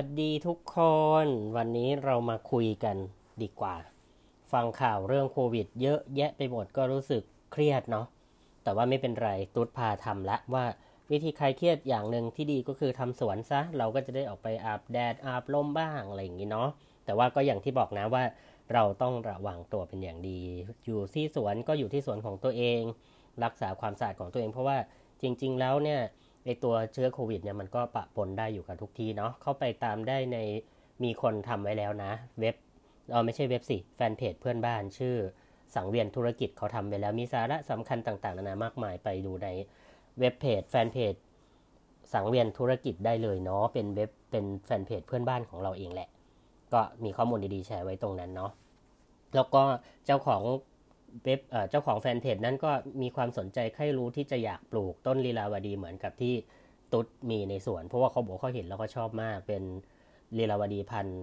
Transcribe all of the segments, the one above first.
วัสดีทุกคน วันนี้เรามาคุยกันดีกว่า ฟังข่าวเรื่องโควิด เยอะแยะไปหมดก็รู้สึกเครียดเนาะแต่ว่าไม่เป็นไรตุ๊ดพาทำละว่าวิธีคลายเครียดอย่างหนึ่งที่ดีก็คือทำสวนซะ เราก็จะได้ออกไปอาบแดดอาบลมบ้างอะไรอย่างนี้เนาะแต่ว่าก็อย่างที่บอกนะว่า เราต้องระวังตัวเป็นอย่างดี อยู่ที่สวนก็อยู่ที่สวนของตัวเอง รักษาความสะอาดของตัวเอง เพราะว่าจริง ๆ แล้วเนี่ย ไอตัวเชื้อโควิดเนี่ยมันก็ปะปนได้อยู่กับทุกที่เนาะเข้าไปตามได้ในมีคนทำไว้แล้วนะ เว็บเออไม่ใช่เว็บสิแฟนเพจเพื่อนบ้านชื่อสังเวียนธุรกิจเขาทำไปแล้วมีสาระสำคัญต่างๆนานามากมายไปดูในเว็บเพจแฟนเพจสังเวียนธุรกิจได้เลยเนาะเป็นเว็บเป็นแฟนเพจเพื่อนบ้านของเราเองแหละ ก็มีข้อมูลดีๆแชร์ไว้ตรงนั้นเนาะแล้วก็เจ้าของ เว็บเจ้าของแฟนเพจนั้นก็มีความสนใจใคร่รู้ที่จะอยากปลูกต้นลีลาวดีเหมือนกับที่ตุ๊ดมีในสวน เพราะว่าเขาบอกเขาเห็นแล้วก็ชอบมากเป็นลีลาวดีพันธุ์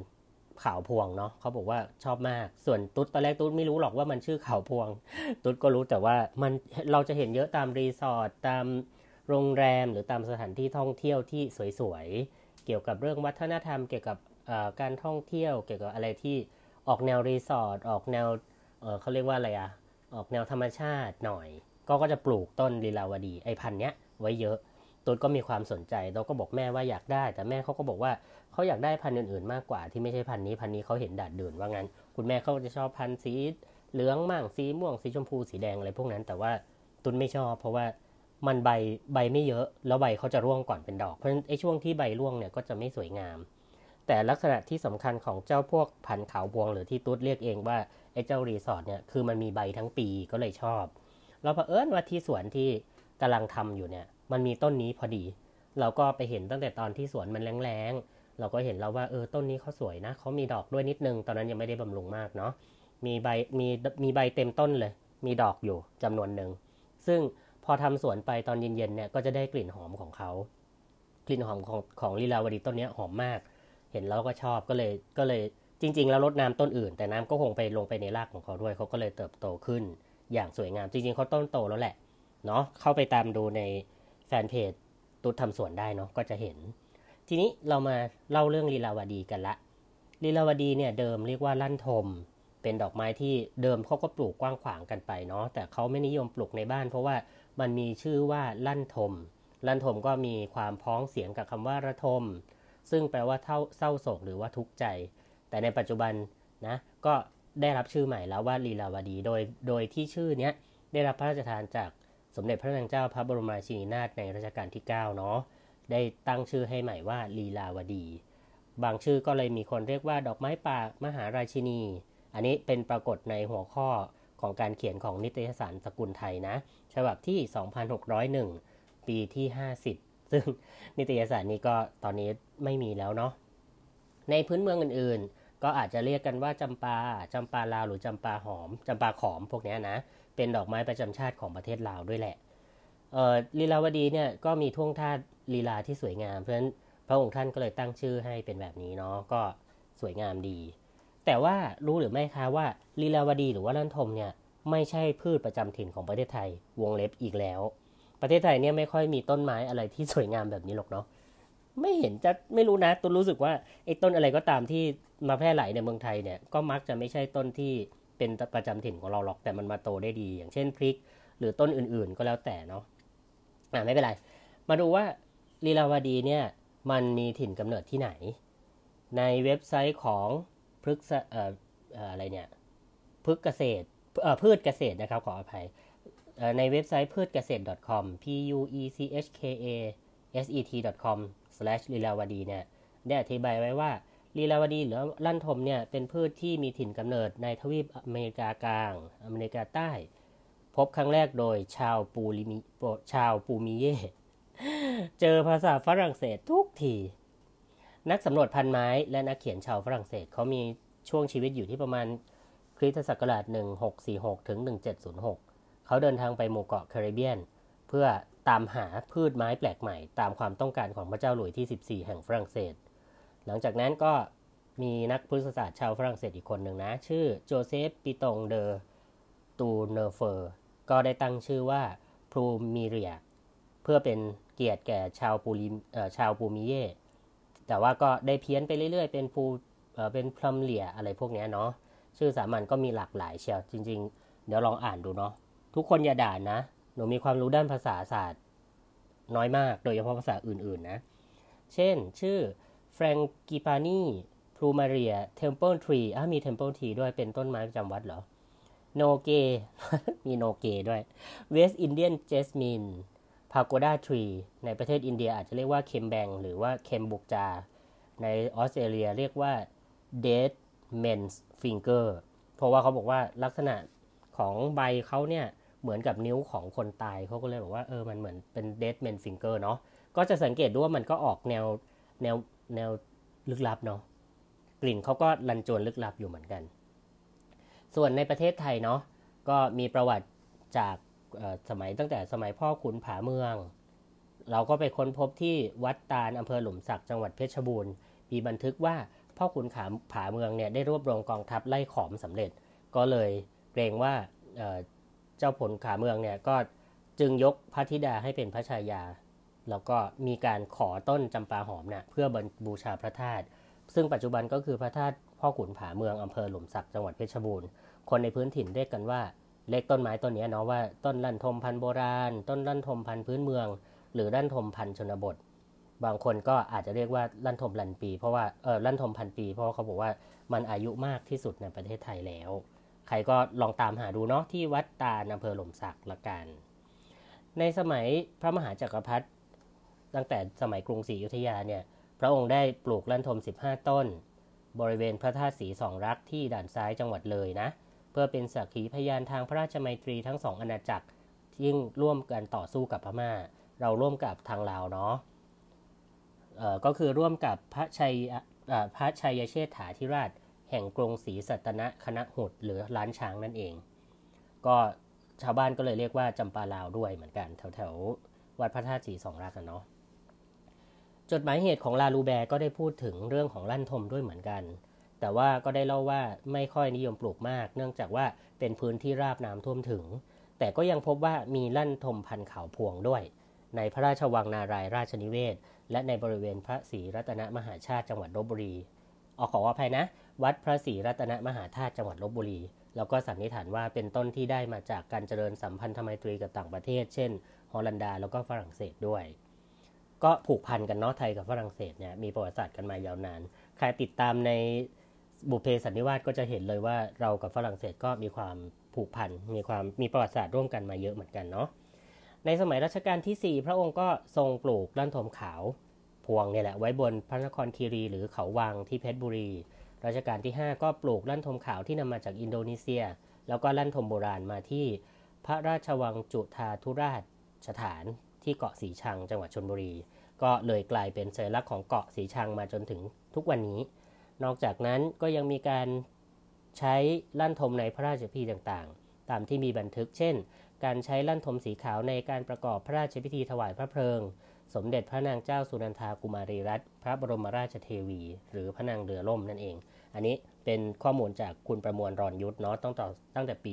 ขาวพวงเนาะเขาบอกว่าชอบมากส่วนตุ๊ดตอนแรกตุ๊ดไม่รู้หรอกว่ามันชื่อขาวพวง ตุ๊ดก็รู้แต่ว่ามันเราจะเห็นเยอะตามรีสอร์ทตามโรงแรมหรือตามสถานที่ท่องเที่ยวที่สวยๆเกี่ยวกับเรื่องวัฒนธรรม เกี่ยวกับการท่องเที่ยว เกี่ยวกับอะไรที่ออกแนวรีสอร์ทออกแนว เขาเรียกว่าอะไรอะออกแนวธรรมชาติหน่อย ก็ก็จะปลูกต้นลีลาวดีไอ้พันธุ์เนี้ยไว้เยอะตูนก็มีความสนใจเราก็บอกแม่ว่าอยากได้ แต่แม่เขาก็บอกว่าเขาอยากได้พันธุ์อื่นๆ มากกว่าที่ไม่ใช่พันธุ์นี้พันธุ์นี้เขาเห็นดาษดื่นว่างั้น คุณแม่เขาจะชอบพันธุ์สีเหลืองมั่งสีม่วงสีชมพูสีแดงอะไรพวกนั้น แต่ว่าตูนไม่ชอบ เพราะว่ามันใบใบไม่เยอะ แล้วใบเขาจะร่วงก่อนเป็นดอกเพราะฉะนั้นไอ้ช่วงที่ใบร่วงเนี่ยก็จะไม่สวยงาม แต่ลักษณะที่สำคัญของเจ้าพวกพันธุ์ขาวพวงหรือที่ตุ๊ดเรียกเองว่าไอ้เจ้ารีสอร์ทเนี่ยคือมันมีใบทั้งปีก็เลยชอบ เราเผอิญว่าที่สวนที่กำลังทำอยู่เนี่ย มันมีต้นนี้พอดี เราก็ไปเห็นตั้งแต่ตอนที่สวนมันแรงๆ เราก็เห็นแล้วว่าเออต้นนี้เขาสวยนะเขามีดอกด้วยนิดนึง ตอนนั้นยังไม่ได้บำรุงมากเนาะมีใบมีมีใบเต็มต้นเลย มีดอกอยู่จำนวนหนึ่งซึ่งพอทำสวนไปตอนเย็นๆเนี่ยก็จะได้กลิ่นหอมของเขากลิ่นหอมของของลีลาวดีต้นนี้หอมมาก เห็นแล้วก็ชอบก็เลยก็เลยจริง ๆ แล้วลดน้ำต้นอื่น แต่น้ำก็คงไปลงไปในรากของเขาด้วยเขาก็เลยเติบโตขึ้นอย่างสวยงาม จริง ๆเขาต้นโตแล้วแหละเนาะเข้าไปตามดูในแฟนเพจตุ๊ดทำสวนได้เนาะก็จะเห็น ทีนี้เรามาเล่าเรื่องลีลาวดีกันละลีลาวดีเนี่ยเดิมเรียกว่าลั่นทม เป็นดอกไม้ที่เดิมเขาก็ปลูกกว้างขวางกันไปเนาะแต่เขาไม่นิยมปลูกในบ้าน เพราะว่ามันมีชื่อว่าลั่นทม ลั่นทมก็มีความพ้องเสียงกับคำว่าระทม ซึ่งแปลว่าเท่าเศร้าโศกหรือว่าทุกข์ใจ แต่ในปัจจุบันนะก็ได้รับชื่อใหม่แล้วว่าลีลาวดี โดยโดยที่ชื่อเนี้ยได้รับพระราชทานจากสมเด็จพระนางเจ้าพระบรมราชินีนาถในรัชกาลที่9เนาะได้ตั้งชื่อให้ใหม่ว่าลีลาวดี บางชื่อก็เลยมีคนเรียกว่าดอกไม้ป่ามหาราชินี อันนี้เป็นปรากฏในหัวข้อของการเขียนของนิตยสารสกุลไทยนะ ฉบับที่ 2601 ปีที่ 50 ซึ่งนิตยสารนี้ก็ตอนนี้ไม่มีแล้วเนาะในพื้นเมืองอื่นๆ ก็อาจจะเรียกกันว่าจำปาจำปาลาวหรือจำปาหอมจำปาขอมพวกนี้นะ เป็นดอกไม้ประจำชาติของประเทศลาวด้วยแหละเออลีลาวดีเนี่ยก็มีท่วงท่าลีลาที่สวยงาม เพราะฉะนั้นพระองค์ท่านก็เลยตั้งชื่อให้เป็นแบบนี้เนาะก็สวยงามดี แต่ว่ารู้หรือไม่คะว่าลีลาวดีหรือว่าลั่นทมเนี่ยไม่ใช่พืชประจำถิ่นของประเทศไทยวงเล็บอีกแล้ว ประเทศไทยเนี่ยไม่ค่อยมีต้นไม้อะไรที่สวยงามแบบนี้หรอกเนาะไม่เห็นจะไม่รู้นะตุนรู้สึกว่าไอ้ต้นอะไรก็ตามที่มาแพร่หลายในเมืองไทยเนี่ยก็มักจะไม่ใช่ต้นที่เป็นประจำถิ่นของเราหรอกแต่มันมาโตได้ดี อย่างเช่นพริก หรือต้นอื่นๆก็แล้วแต่เนาะอ่าไม่เป็นไร มาดูว่าลีลาวดีเนี่ยมันมีถิ่นกำเนิดที่ไหน ในเว็บไซต์ของพฤกษเอ่ออะไรเนี่ยพฤกษเกษตรเอ่อพืชเกษตรนะครับขออภัย ในเว็บไซต์พืชเกษตร .com p u e c h k a s e t com ลีลาวดีเนี่ยได้อธิบายไว้ว่าลีลาวดีหรือลั่นทมเนี่ยเป็นพืชที่มีถิ่นกำเนิดในทวีปอเมริกากลาง อเมริกาใต้ พบครั้งแรกโดยชาวปูลิมิชาวปูมิเย่เจอภาษาฝรั่งเศสทุกที นักสำรวจพันธุ์ไม้และนักเขียนชาวฝรั่งเศสเขามีช่วงชีวิตอยู่ที่ประมาณคริสตศักราช1646ถึง1706 เขาเดินทางไปหมู่เกาะแคริบเบียน เพื่อตามหาพืชไม้แปลกใหม่ ตามความต้องการของพระเจ้าหลุยส์ที่ 14 แห่งฝรั่งเศส หลังจากนั้นก็มีนักพฤกษศาสตร์ชาวฝรั่งเศสอีกคนหนึ่งนะ ชื่อโจเซฟปิตงเดอตูเนเฟอร์ ก็ได้ตั้งชื่อว่า Plumeria เพื่อเป็นเกียรติแก่ชาวปูลิชาวปูมิเย่แต่ว่าก็ได้เพี้ยนไปเรื่อยๆ เป็นภูเป็นพลัมเหลียอะไรพวกนี้เนาะชื่อสามัญก็มีหลากหลายเชียวจริง ๆ เดี๋ยวลองอ่านดูเนาะ ทุกคนอย่าด่านะ หนูมีความรู้ด้านภาษาศาสตร์ น้อยมาก โดยเฉพาะภาษาอื่นๆนะ เช่น ชื่อ Frangipani Plumeria Temple tree อะมี Temple tree ด้วยเป็นต้นไม้ประจำวัดเหรอ โนเก มีโนเกด้วยเวสอินเดียนเจสมินพาโกดาทรีในประเทศอินเดียอาจจะเรียกว่าเคมแบงหรือว่าเคมบุกจา ในออสเตรเลียเรียกว่า dead man's finger เพราะว่าเขาบอกว่าลักษณะของใบเขาเนี่ย เหมือนกับนิ้วของคนตายเขาก็เลยบอกว่าเออมันเหมือนเป็น dead man finger เนาะก็จะสังเกตดูว่ามันก็ออกแนวแนวแนวลึกลับเนาะกลิ่นเขาก็ลันจวนลึกลับอยู่เหมือนกัน ส่วนในประเทศไทยเนาะก็มีประวัติจากสมัยตั้งแต่สมัยพ่อขุนผาเมือง เราก็ไปค้นพบที่วัดตาลอำเภอหลุมสักจังหวัดเพชรบูรณ์มีบันทึกว่าพ่อขุนขาผาเมืองเนี่ยได้รวบรวมกองทัพไล่ขอมสำเร็จ ก็เลยเกรงว่า เจ้าผลขาเมืองเนี่ยก็จึงยกพระธิดาให้เป็นพระชายา แล้วก็มีการขอต้นจำปาหอมเนะ่ยเพื่อบูชาพระธาตุซึ่งปัจจุบันก็คือพระธาตุพ่อขุนผาเมืองอำเภอหลุมสักจังหวัดเพชรบูรณ์คนในพื้นถิ่นเรียกกันว่าเล็กต้นไม้ต้นนี้เนาะว่าต้นลั่นทมพันธุ์โบราณ ต้นลั่นทมพันธุ์พื้นเมือง หรือลั่นทมพันธุ์ชนบท บางคนก็อาจจะเรียกว่าลั่นทมลันปี เพราะว่าเออลั่นทมพันปี เพราะเขาบอกว่ามันอายุมากที่สุดในประเทศไทยแล้ว ใครก็ลองตามหาดูเนาะที่วัดตาอำเภอหล่มสักละกัน ในสมัยพระมหาจักรพรรดิตั้งแต่สมัยกรุงศรีอยุธยาเนี่ย พระองค์ได้ปลูกลั่นทม 15 ต้น บริเวณพระธาตุสีสองรักที่ด่านซ้ายจังหวัดเลยนะ เพื่อเป็นสักขีพยานทางพระราชมัยตรีทั้งสองอาณาจักรที่งร่วมกันต่อสู้กับพม่า เราร่วมกับทางลาวเนาะก็คือร่วมกับพระชัยพระชัยเชษฐาธิราช แห่งกรงศรีสัตนะคณะหุดหรือล้านช้างนั่นเอง ก็ชาวบ้านก็เลยเรียกว่าจำปาลาวด้วยเหมือนกัน แถวๆวัดพระธาตุสีสองรักกันเนาะจดหมายเหตุของลาลูแบก็ได้พูดถึงเรื่องของลั่นทมด้วยเหมือนกัน แต่ว่าก็ได้เล่าว่าไม่ค่อยนิยมปลูกมาก เนื่องจากว่าเป็นพื้นที่ราบน้ำท่วมถึง แต่ก็ยังพบว่ามีลั่นทมพันเขาพวงด้วย ในพระราชวังนารายราชนิเวศ และในบริเวณพระศรีรัตนมหาชาติจังหวัดลบบุรีออขออภัยนะ วัดพระศรีรัตนมหาธาตุจังหวัดลบบุรี แล้วก็สันนิษฐานว่าเป็นต้นที่ได้มาจากการเจริญสัมพันธไมตรีกับต่างประเทศ เช่น ฮอลันดาแล้วก็ฝรั่งเศสด้วย ก็ผูกพันกันเนาะไทยกับฝรั่งเศสเนี่ยมีประวัติศาสตร์กันมายาวนาน ใครติดตามในบุเพสันนิวาสก็จะเห็นเลยว่าเรากับฝรั่งเศสก็มีความผูกพันมีความมีประวัติศาสตร์ร่วมกันมาเยอะเหมือนกันเนาะในสมัยรัชกาลที่ 4 พระองค์ก็ทรงปลูกลั่นทมขาว พวงเนี่ยแหละไว้บนพระนครคีรีหรือเขาวังที่เพชรบุรี รัชกาลที่ 5 ก็ปลูกลั่นทมขาวที่นำมาจากอินโดนีเซีย แล้วก็ลั่นทมโบราณมาที่พระราชวังจุฑาธุชราชฐานที่เกาะสีชังจังหวัดชลบุรี ก็เลยกลายเป็นสัญลักษณ์ของเกาะสีชังมาจนถึงทุกวันนี้ นอกจากนั้นก็ยังมีการใช้ลั่นทมในพระราชพิธีต่างๆ ตามที่มีบันทึก เช่น การใช้ลั่นทมสีขาวในการประกอบพระราชพิธีถวายพระเพลิง สมเด็จพระนางเจ้าสุนันทากุมารีรัตน์พระบรมราชเทวี หรือพระนางเรือล่มนั่นเอง อันนี้เป็นข้อมูลจากคุณประมวลรอนยุทธเนาะตั้งแต่ตั้งแต่ปี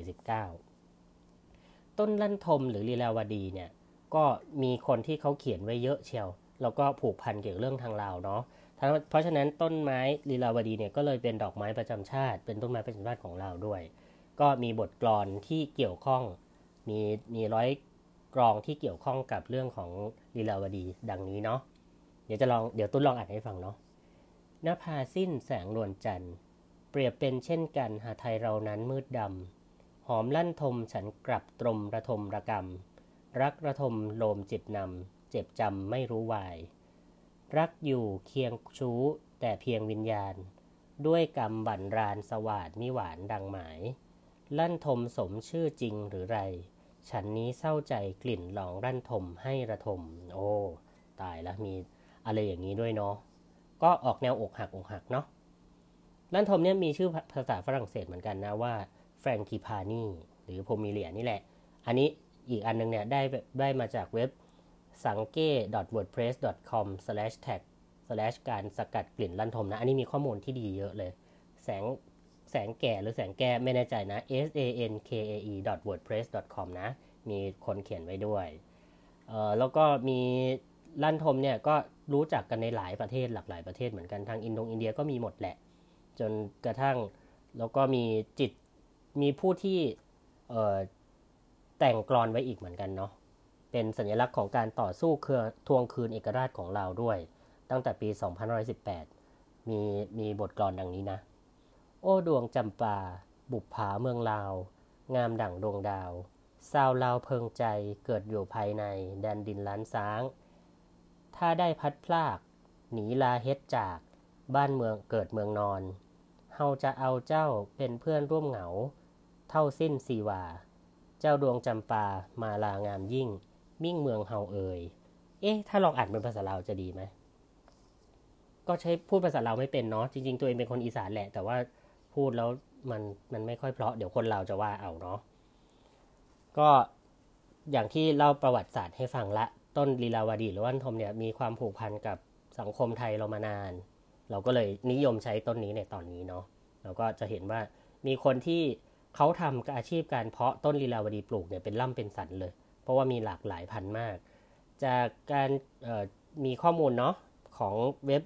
2549 ต้นลั่นทมหรือลีลาวดีเนี่ยก็มีคนที่เขาเขียนไว้เยอะเชียว แล้วก็ผูกพันเกี่ยวเรื่องทางลาวเนาะเพราะฉะนั้นต้นไม้ลีลาวดีเนี่ยก็เลยเป็นดอกไม้ประจำชาติ เป็นต้นไม้ประจำชาติของเราด้วย ก็มีบทกลอนที่เกี่ยวข้อง มีมีร้อยกรองที่เกี่ยวข้องกับเรื่องของลีลาวดีดังนี้เนาะเดี๋ยวจะลองเดี๋ยวตุ้นลองอ่านให้ฟังเนาะ นภาสิ้นแสงนวลจันทร์ เปรียบเป็นเช่นกันหาไทยเรานั้นมืดดำ หอมลั่นทมฉันกลับตรมระทมระกรรมรักระทมโลมจิตนำ เจ็บจำไม่รู้วาย รักอยู่เคียงชู้แต่เพียงวิญญาณ ด้วยกรรมบั่นรานสวาดมิหวานดังหมาย ลั่นทมสมชื่อจริงหรือไร ฉันนี้เศร้าใจกลิ่นหลองรั่นทมให้ระทม โอ้ ตายแล้วมีอะไรอย่างนี้ด้วยเนาะ ก็ออกแนวอกหักอกหักเนาะลั่นทมเนี่ยมีชื่อภาษาฝรั่งเศสเหมือนกันนะว่าแฟรงกิพานีหรือโพมิเลียนี่แหละ อันนี้อีกอันนึงเนี่ยได้ได้มาจากเว็บสังเก้ wordpress.com/tag การสกัดกลิ่นลั่นทมนะ อันนี้มีข้อมูลที่ดีเยอะเลย แสงแสงแก่หรือแสงแก้ไม่แน่ใจนะ s a n k a e wordpress.com นะ มีคนเขียนไว้ด้วย เออแล้วก็มีลั่นทมเนี่ยก็ รู้จักกันในหลายประเทศหลากหลายประเทศเหมือนกันทางอินโดอินเดียก็มีหมดแหละ จนกระทั่งแล้วก็มีจิตมีผู้ที่แต่งกรอนไว้อีกเหมือนกันเนาะเป็นสัญลักษณ์ของการต่อสู้เครือทวงคืนเอกราชของเราด้วย ตั้งแต่ปี 2518 มีมีบทกลอนดังนี้นะ โอ้ดวงจำปา บุปผาเมืองลาว งามดั่งดวงดาวซาวลาวเพิงใจเกิดอยู่ภายในแดนดินล้านซ้าง ถ้าได้พัดพลาก หนีลาเฮ็ดจากบ้านเมืองเกิดเมืองนอน เฮาจะเอาเจ้าเป็นเพื่อนร่วมเหงา เท่าสิ้นสีวา เจ้าดวงจำปามาลางามยิ่ง มิ่งเมืองเฮาเอ่ย เอ๊ะ ถ้าลองอ่านเป็นภาษาลาวจะดีไหม ก็ใช้พูดภาษาลาวไม่เป็นเนาะ จริง ๆ ตัวเองเป็นคนอีสานแหละ แต่ว่าพูดแล้วมันมันไม่ค่อยเพราะ เดี๋ยวคนเราจะว่าเอาเนาะ ก็อย่างที่เล่าประวัติศาสตร์ให้ฟังละ ต้นลีลาวดีหรือว่านทมเนี่ยมีความผูกพันกับสังคมไทยเรามานาน เราก็เลยนิยมใช้ต้นนี้ในตอนนี้เนาะเราก็จะเห็นว่ามีคนที่เขาทำอาชีพการเพาะต้นลีลาวดีปลูกเนี่ยเป็นล่ำเป็นสันเลย เพราะว่ามีหลากหลายพันธุ์มาก จากการมีข้อมูลเนาะของเว็บ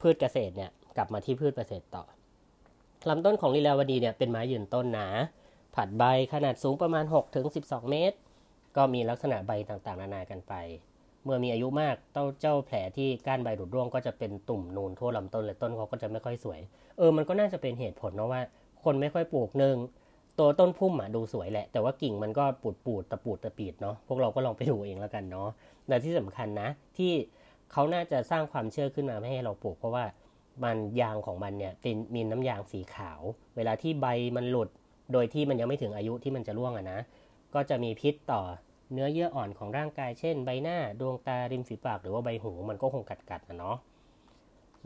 พืชเกษตรเนี่ยกลับมาที่พืชเกษตรต่อลำต้นของลีลาวดีเนี่ยเป็นไม้ยืนต้นหนา ผัดใบขนาดสูงประมาณ6ถึง12 เมตร ก็มีลักษณะใบต่างๆ นานากันไป เมื่อมีอายุมากเต้าเจ้าแผลที่ก้านใบหลุดร่วงก็จะเป็นตุ่มนูนทั่วลำต้นเลยต้นเขาก็จะไม่ค่อยสวย เออมันก็น่าจะเป็นเหตุผลเนาะว่า คนไม่ค่อยปลูกหนึ่งตัวต้นพุ่มอะดูสวยแหละ แต่ว่ากิ่งมันก็ปูดปูดตะปูดตะปีดเนาะพวกเราก็ลองไปดูเองแล้วกันเนาะแต่ที่สำคัญนะ ที่เขาน่าจะสร้างความเชื่อขึ้นมาไม่ให้เราปลูกเพราะว่ามันยางของมันเนี่ยเป็นมีน้ำยางสีขาว เวลาที่ใบมันหลุด โดยที่มันยังไม่ถึงอายุที่มันจะร่วงอะนะ ก็จะมีพิษต่อเนื้อเยื่ออ่อนของร่างกาย เช่น ใบหน้า ดวงตา ริมฝีปาก หรือว่าใบหู มันก็คงกัดกัดนะเนาะ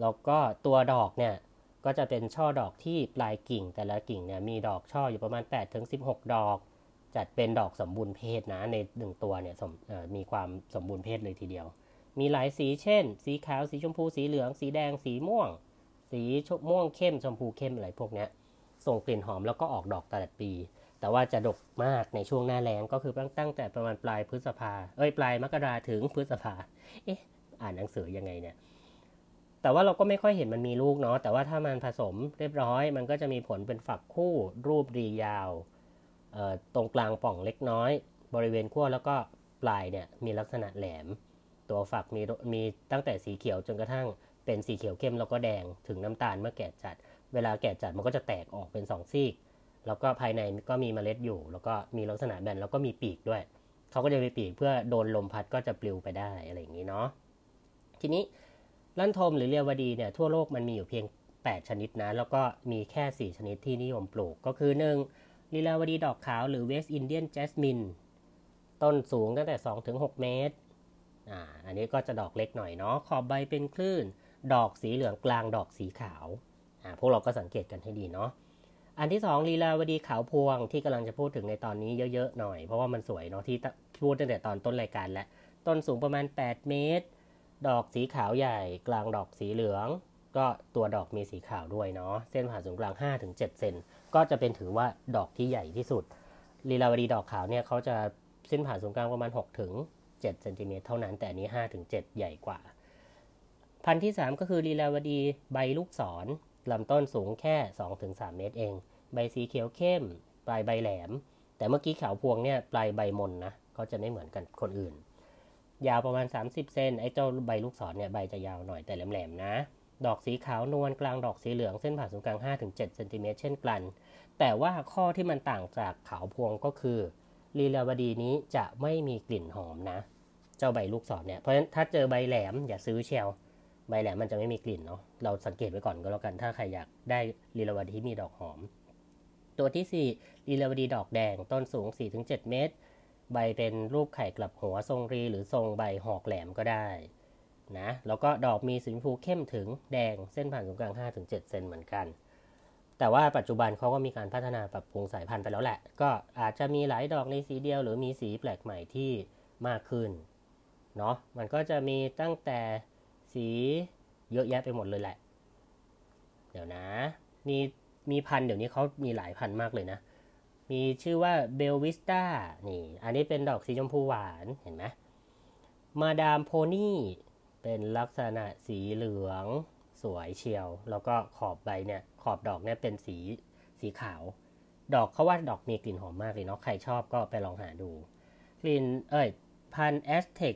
แล้วก็ตัวดอกเนี่ย ก็จะเป็นช่อดอกที่ปลายกิ่ง แต่ละกิ่งเนี่ยมีดอกช่ออยู่ประมาณ8ถึง16 ดอก จัดเป็นดอกสมบูรณ์เพศนะ ในหนึ่งตัวเนี่ยมีความสมบูรณ์เพศเลยทีเดียว มีหลายสี เช่น สีขาว สีชมพู สีเหลือง สีแดง สีม่วง สีมม่วงเข้ม ชมพูเข้มอะไรพวกเนี้ย ส่งกลิ่นหอมแล้วก็ออกดอกตลอดปี แต่ว่าจะดกมากในช่วงหน้าแล้งก็คือตั้งแต่ประมาณปลายพฤษภา เอ้ยปลายมกราถึงพฤษภา เอ๊ะ อ่านหนังสือยังไงเนี่ย แต่ว่าเราก็ไม่ค่อยเห็นมันมีลูกเนาะ แต่ว่าถ้ามันผสมเรียบร้อย มันก็จะมีผลเป็นฝักคู่รูปรียาว ตรงกลางป่องเล็กน้อย บริเวณขั้วแล้วก็ปลายเนี่ยมีลักษณะแหลม ตัวฝักมีมีตั้งแต่สีเขียวจนกระทั่งเป็นสีเขียวเข้มแล้วก็แดงถึงน้ำตาลเมื่อแก่จัด เวลาแก่จัดมันก็จะแตกออกเป็นสองซีก แล้วก็ภายในก็มีเมล็ดอยู่ แล้วก็มีลักษณะแบนแล้วก็มีปีกด้วย เขาก็จะมีปีกเพื่อโดนลมพัดก็จะปลิวไปได้อะไรอย่างนี้เนาะ ทีนี้ลั่นทมหรือลีลาวดีเนี่ยทั่วโลกมันมีอยู่เพียง 8 ชนิดนะ แล้วก็มีแค่ 4 ชนิดที่นิยมปลูก ก็คือ 1. ลีลาวดีดอกขาวหรือ West Indian Jasmine ต้นสูงตั้งแต่ 2-6 เมตร อ่า อันนี้ก็จะดอกเล็กหน่อยเนาะ ขอบใบเป็นคลื่น ดอกสีเหลืองกลาง ดอกสีขาว อ่า พวกเราก็สังเกตกันให้ดีเนาะ อันที่สองลีลาวดีขาวพวงที่กำลังจะพูดถึงในตอนนี้เยอะๆหน่อย เพราะว่ามันสวยเนาะที่พูดตั้งแต่ตอนต้นรายการแล้วต้นสูงประมาณ 8 เมตร ดอกสีขาวใหญ่ กลางดอกสีเหลือง ก็ตัวดอกมีสีขาวด้วยเนาะเส้นผ่าศูนย์กลาง 5-7 เซนก็จะเป็นถือว่าดอกที่ใหญ่ที่สุดลีลาวดีดอกขาวเนี่ยเขาจะเส้นผ่าศูนย์กลางประมาณ 6-7เซนติเมตรเท่านั้นแต่อันนี้ 5-7 ใหญ่กว่า พันธุ์ที่ 3 ก็คือลีลาวดีใบลูกศร ลำต้นสูงแค่ 2-3 เมตรเอง ใบสีเขียวเข้ม ปลายใบแหลม แต่เมื่อกี้ขาวพวงเนี่ยปลายใบมนนะเขาจะไม่เหมือนกันคนอื่น ยาวประมาณ 30 เซนไอ้เจ้าใบลูกศรเนี่ยใบจะยาวหน่อยแต่แหลมๆนะ ดอกสีขาวนวลกลางดอกสีเหลืองเส้นผ่าศูนย์กลาง 5-7เซนติเมตรเช่นกัน แต่ว่าข้อที่มันต่างจากขาวพวงก็คือลีลาวดีนี้จะไม่มีกลิ่นหอมนะ เจ้าใบลูกศรเนี่ยเพราะฉะนั้นถ้าเจอใบแหลมอย่าซื้อเชล ใบแหลมมันจะไม่มีกลิ่นเนาะเราสังเกตไว้ก่อนก็แล้วกัน ถ้าใครอยากได้ลีลาวดีที่มีดอกหอม ตัวที่ 4ลีลาวดีดอกแดง ต้นสูง 4-7 เมตร ใบเป็นรูปไข่กลับหัวทรงรี หรือทรงใบหอกแหลมก็ได้นะแล้วก็ดอกมีสีชมพูเข้มถึงแดงเส้นผ่านศูนย์กลาง 5-7 เซนเหมือนกัน แต่ว่าปัจจุบันเขาก็มีการพัฒนาปรับปรุงสายพันธุ์ไปแล้วแหละ ก็อาจจะมีหลายดอกในสีเดียว หรือมีสีแปลกใหม่ที่มากขึ้นเนาะมันก็จะมีตั้งแต่ สีเยอะแยะไปหมดเลยแหละ เดี๋ยวนะ มีมีพันเดี๋ยวนี้เขามีหลายพันมากเลยนะ มีชื่อว่าเบลวิสตานี่ อันนี้เป็นดอกสีชมพูหวานเห็นไหมมาดามโพนี่เป็นลักษณะสีเหลืองสวยเชียว แล้วก็ขอบใบเนี่ย ขอบดอกเนี่ยเป็นสีสีขาว ดอกเขาว่าดอกมีกลิ่นหอมมากเลยเนาะ ใครชอบก็ไปลองหาดู กลิ่น เอ้ย พันแอสเทค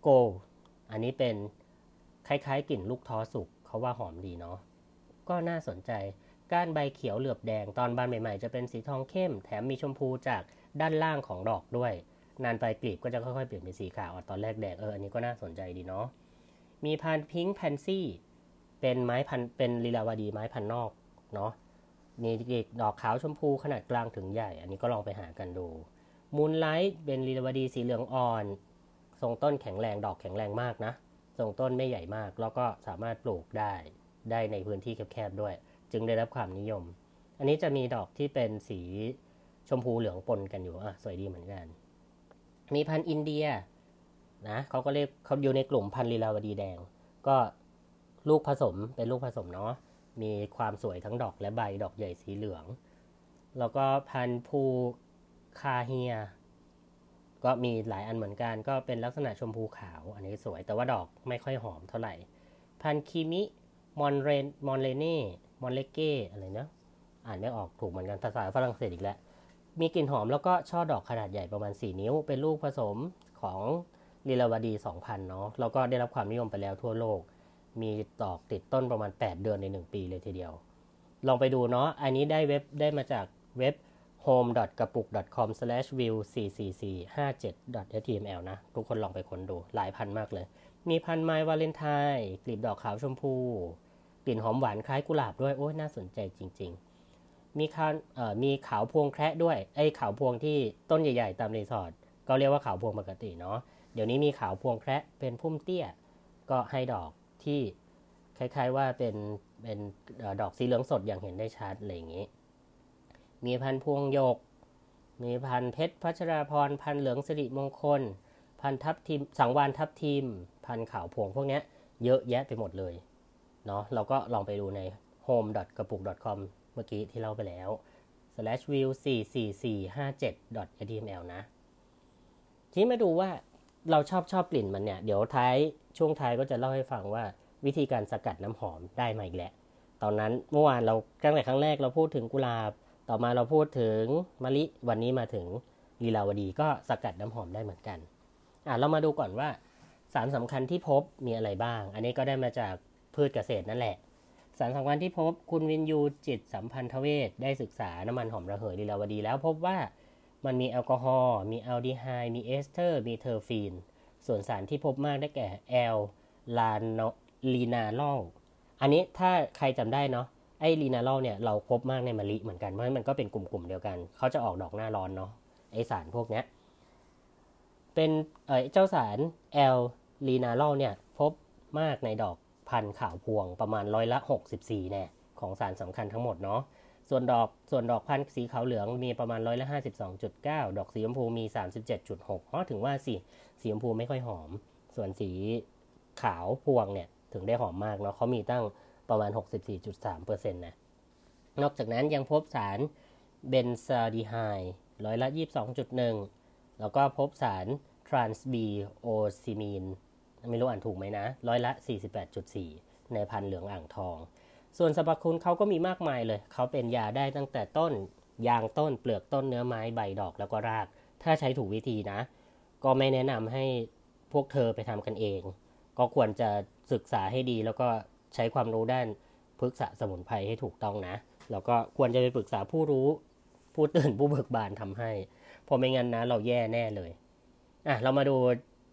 โก อันนี้เป็น คล้ายๆกลิ่นลูกท้อสุกเขาว่าหอมดีเนาะก็น่าสนใจ ก้านใบเขียวเหลือบแดงตอนบานใหม่ๆ จะเป็นสีทองเข้ม แถมมีชมพูจากด้านล่างของดอกด้วย นานไปกลีบก็จะค่อยๆเปลี่ยนเป็นสีขาวตอนแรกแดงเอออันนี้ก็น่าสนใจดีเนาะมีพันพิงค์แพนซี่เป็นไม้พันธุ์เป็นลีลาวดีไม้พันธุ์นอกเนาะมีดอกขาวชมพูขนาดกลางถึงใหญ่ อันนี้ก็ลองไปหากันดู Moonlight เป็นลีลาวดีสีเหลืองอ่อน ทรงต้นแข็งแรงดอกแข็งแรงมากนะ ทรงต้นไม่ใหญ่มาก แล้วก็สามารถปลูกได้ได้ในพื้นที่แคบๆด้วย จึงได้รับความนิยม อันนี้จะมีดอกที่เป็นสีชมพูเหลืองปนกันอยู่อะสวยดีเหมือนกัน มีพันธุ์อินเดียนะเขาก็เรียกเขาอยู่ในกลุ่มพันธุ์ลีลาวดีแดง ก็ลูกผสมเป็นลูกผสมเนาะมีความสวยทั้งดอกและใบดอกใหญ่สีเหลือง แล้วก็พันธุ์ภูคาเฮีย ก็มีหลายอันเหมือนกัน ก็เป็นลักษณะชมพูขาว อันนี้สวย แต่ว่าดอกไม่ค่อยหอมเท่าไหร่ พันคีมิ มอนเรน มอนเลเน่ มอนเลเก้ อะไรนะอ่านไม่ออกถูกเหมือนกัน ภาษาฝรั่งเศสอีกแล้ว มีกลิ่นหอมแล้วก็ช่อดอกขนาดใหญ่ประมาณ 4 นิ้ว เป็นลูกผสมของลีลาวดี 2000 เนาะ แล้วก็ได้รับความนิยมไปแล้วทั่วโลก มีดอกติดต้นประมาณ 8 เดือนใน 1 ปีเลยทีเดียว ลองไปดูเนาะ อันนี้ได้เว็บได้มาจากเว็บ home กระปุก com view 444 57 html นะ ทุกคนลองไปค้นดูหลายพันมากเลย มีพันไม้วาเลนไทน์กลีบดอกขาวชมพูกลิ่นหอมหวานคล้ายกุหลาบด้วย โอ้ยน่าสนใจจริง ๆ มีขาวมีขาวพวงแคระด้วย ไอ้ขาวพวงที่ต้นใหญ่ ๆ ตามรีสอร์ทก็เรียกว่าขาวพวงปกติเนาะเดี๋ยวนี้มีขาวพวงแคระเป็นพุ่มเตี้ย ก็ให้ดอกที่คล้ายๆว่าเป็นเป็นดอกสีเหลืองสดอย่างเห็นได้ชัดอะไรอย่างนี้ มีพันพวงโยก มีพันเพชรพัชราพรพันเหลืองสิริมงคล พันทับทิมสังวานทับทิม พันขาวพวงพวกนี้เยอะแยะไปหมดเลยเนาะเราก็ลองไปดูใน home กระปุก com เมื่อกี้ที่เล่าไปแล้ว slash view 44457 html นะ ทีนี้มาดูว่าเราชอบชอบกลิ่นมันเนี่ย เดี๋ยวท้ายช่วงท้ายก็จะเล่าให้ฟังว่าวิธีการสกัดน้ำหอมได้มาอีกแหละ ตอนนั้นเมื่อวานเราตั้งแต่ครั้งแรกเราพูดถึงกุหลาบ ต่อมาเราพูดถึงมะลิวันนี้มาถึงลีลาวดีก็สกัดน้ำหอมได้เหมือนกันอะเรามาดูก่อนว่าสารสำคัญที่พบมีอะไรบ้าง อันนี้ก็ได้มาจากพืชเกษตรนั่นแหละ สารสำคัญที่พบคุณวินยูจิตสัมพันธเวชได้ศึกษาน้ำมันหอมระเหยลีลาวดี แล้วพบว่ามันมีแอลกอฮอล์ มีแอลดีไฮด์ มีเอสเตอร์ มีเทอร์ฟีน ส่วนสารที่พบมากได้แก่แอลลาน linalool อันนี้ถ้าใครจำได้เนาะ ไอ้ linalool เนี่ยเราพบมากในมะลิเหมือนกันเพราะมันก็เป็นกลุ่มๆเดียวกัน เขาจะออกดอกหน้าร้อนเนาะไอสารพวกเนี้ยเป็นเออเจ้าสารแอลลีนาลอลเนี่ยพบมากในดอกพันขาวพวงประมาณร้อยละ 64แน่ของสารสำคัญทั้งหมดเนาะส่วนดอกส่วนดอกพันสีขาวเหลืองมีประมาณร้อยละ 52.9 ดอกสีชมพูมี 37.6เพราะถึงว่าสีสีชมพูไม่ค่อยหอม ส่วนสีขาวพวงเนี่ยถึงได้หอมมากเนาะเขามีตั้ง ประมาณ 64.3%นะ นอกจากนั้นยังพบสารเบนซาดีไฮร้อยละ 22.1 แล้วก็พบสารทรานส์บีโอซิมีนไม่รู้อ่านถูกไหมนะ ร้อยละ 48.4 ในพันเหลืองอ่างทอง ส่วนสรรพคุณเขาก็มีมากมายเลย เขาเป็นยาได้ตั้งแต่ต้น ยางต้น เปลือกต้นเนื้อไม้ใบดอกแล้วก็ราก ถ้าใช้ถูกวิธีนะ ก็ไม่แนะนำให้พวกเธอไปทำกันเอง ก็ควรจะศึกษาให้ดีแล้วก็ ใช้ความรู้ด้านพฤกษาสมุนไพรให้ถูกต้องนะ แล้วก็ควรจะไปปรึกษาผู้รู้ ผู้ตื่นผู้เบิกบานทำให้เพราะไม่งั้นนะ เราแย่แน่เลยอะเรามาดู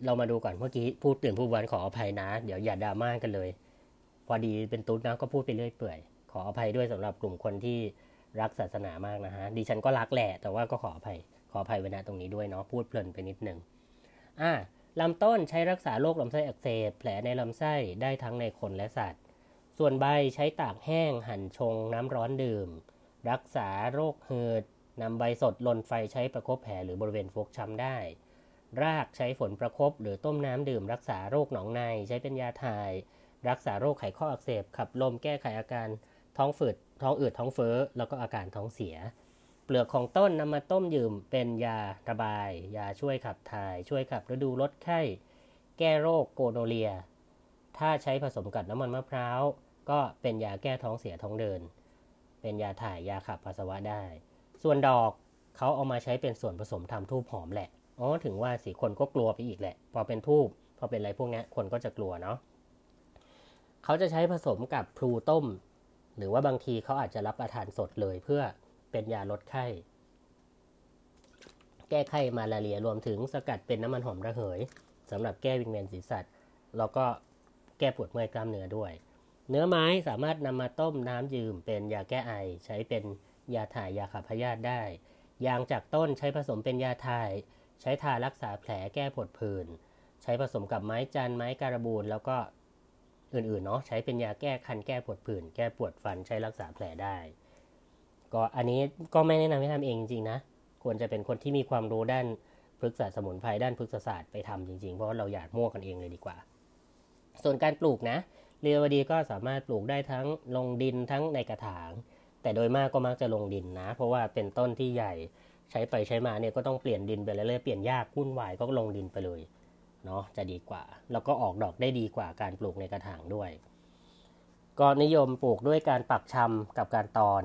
เรามาดูก่อนเมื่อกี้พูดตื่นผู้วันขออภัยนะ เดี๋ยวอย่าดราม่ากันเลย พอดีเป็นตุ๊ดนะก็พูดไปเรื่อยเปื่อย ขออภัยด้วยสำหรับกลุ่มคนที่รักศาสนามากนะฮะดิฉันก็รักแหละ แต่ว่าก็ขออภัย ขออภัยไว้นะตรงนี้ด้วยเนาะพูดเพลินไปนิดนึงอ่าลำต้นใช้รักษาโรคลำไส้อักเสบแผลในลำไส้ได้ทั้งในคนและสัตว์ ส่วนใบใช้ตากแห้งหั่นชงน้ำร้อนดื่ม รักษาโรคเหืดนำใบสดลนไฟใช้ประคบแผลหรือบริเวณฟกช้ำได้ รากใช้ฝนประครบหรือต้มน้ำดื่ม รักษาโรคหนองในใช้เป็นยาถ่าย รักษาโรคไขข้ออักเสบ ขับลมแก้ไขอาการท้องฝืดท้องอืดท้องเฟ้อ แล้วก็อาการท้องเสีย เปลือกของต้นนำมาต้มยืมเป็นยาระบาย ยาช่วยขับถ่าย ช่วยขับฤดูลดไข้ แก้โรคโกโนเลีย ถ้าใช้ผสมกับน้ำมันมะพร้าว ก็เป็นยาแก้ท้องเสียท้องเดิน เป็นยาถ่ายยาขับปัสสาวะได้ ส่วนดอกเขาเอามาใช้เป็นส่วนผสมทำทูบหอมแหละอ๋อถึงว่าสิคนก็กลัวไปอีกแหละ พอเป็นทูบพอเป็นอะไรพวกนี้คนก็จะกลัวเนาะเขาจะใช้ผสมกับพลูต้ม หรือว่าบางทีเขาอาจจะรับประทานสดเลยเพื่อเป็นยาลดไข้ แก้ไข้มาลาเรียรวมถึงสกัดเป็นน้ำมันหอมระเหยสำหรับแก้วิงเวียนศีรษะแล้วก็แก้ปวดเมื่อยกล้ามเนื้อด้วย เนื้อไม้สามารถนำมาต้มน้ำดื่มเป็นยาแก้ไอ ใช้เป็นยาถ่ายยาขับพยาธิได้ ยางจากต้นใช้ผสมเป็นยาถ่าย ใช้ทารักษาแผลแก้ผดผื่น ใช้ผสมกับไม้จันไม้การบูนแล้วก็อื่นๆเนาะใช้เป็นยาแก้คันแก้ปวดผื่น แก้ปวดฟันใช้รักษาแผลได้ ก็อันนี้ก็ไม่แนะนำให้ทำเองจริงๆนะ ควรจะเป็นคนที่มีความรู้ด้านพฤกษาสมุนไพรด้านพฤกษศาสตร์ไปทำจริงๆ เพราะเราอยากมั่วกันเองเลยดีกว่า ส่วนการปลูกนะ เรียวดีก็สามารถปลูกได้ทั้งลงดินทั้งในกระถาง แต่โดยมากก็มักจะลงดินนะ เพราะว่าเป็นต้นที่ใหญ่ใช้ไปใช้มาเนี่ยก็ต้องเปลี่ยนดินไปเรื่อยๆเปลี่ยนยากวุ่นวายก็ลงดินไปเลยเนาะจะดีกว่า แล้วก็ออกดอกได้ดีกว่าการปลูกในกระถางด้วย ก็นิยมปลูกด้วยการปักชำกับการตอน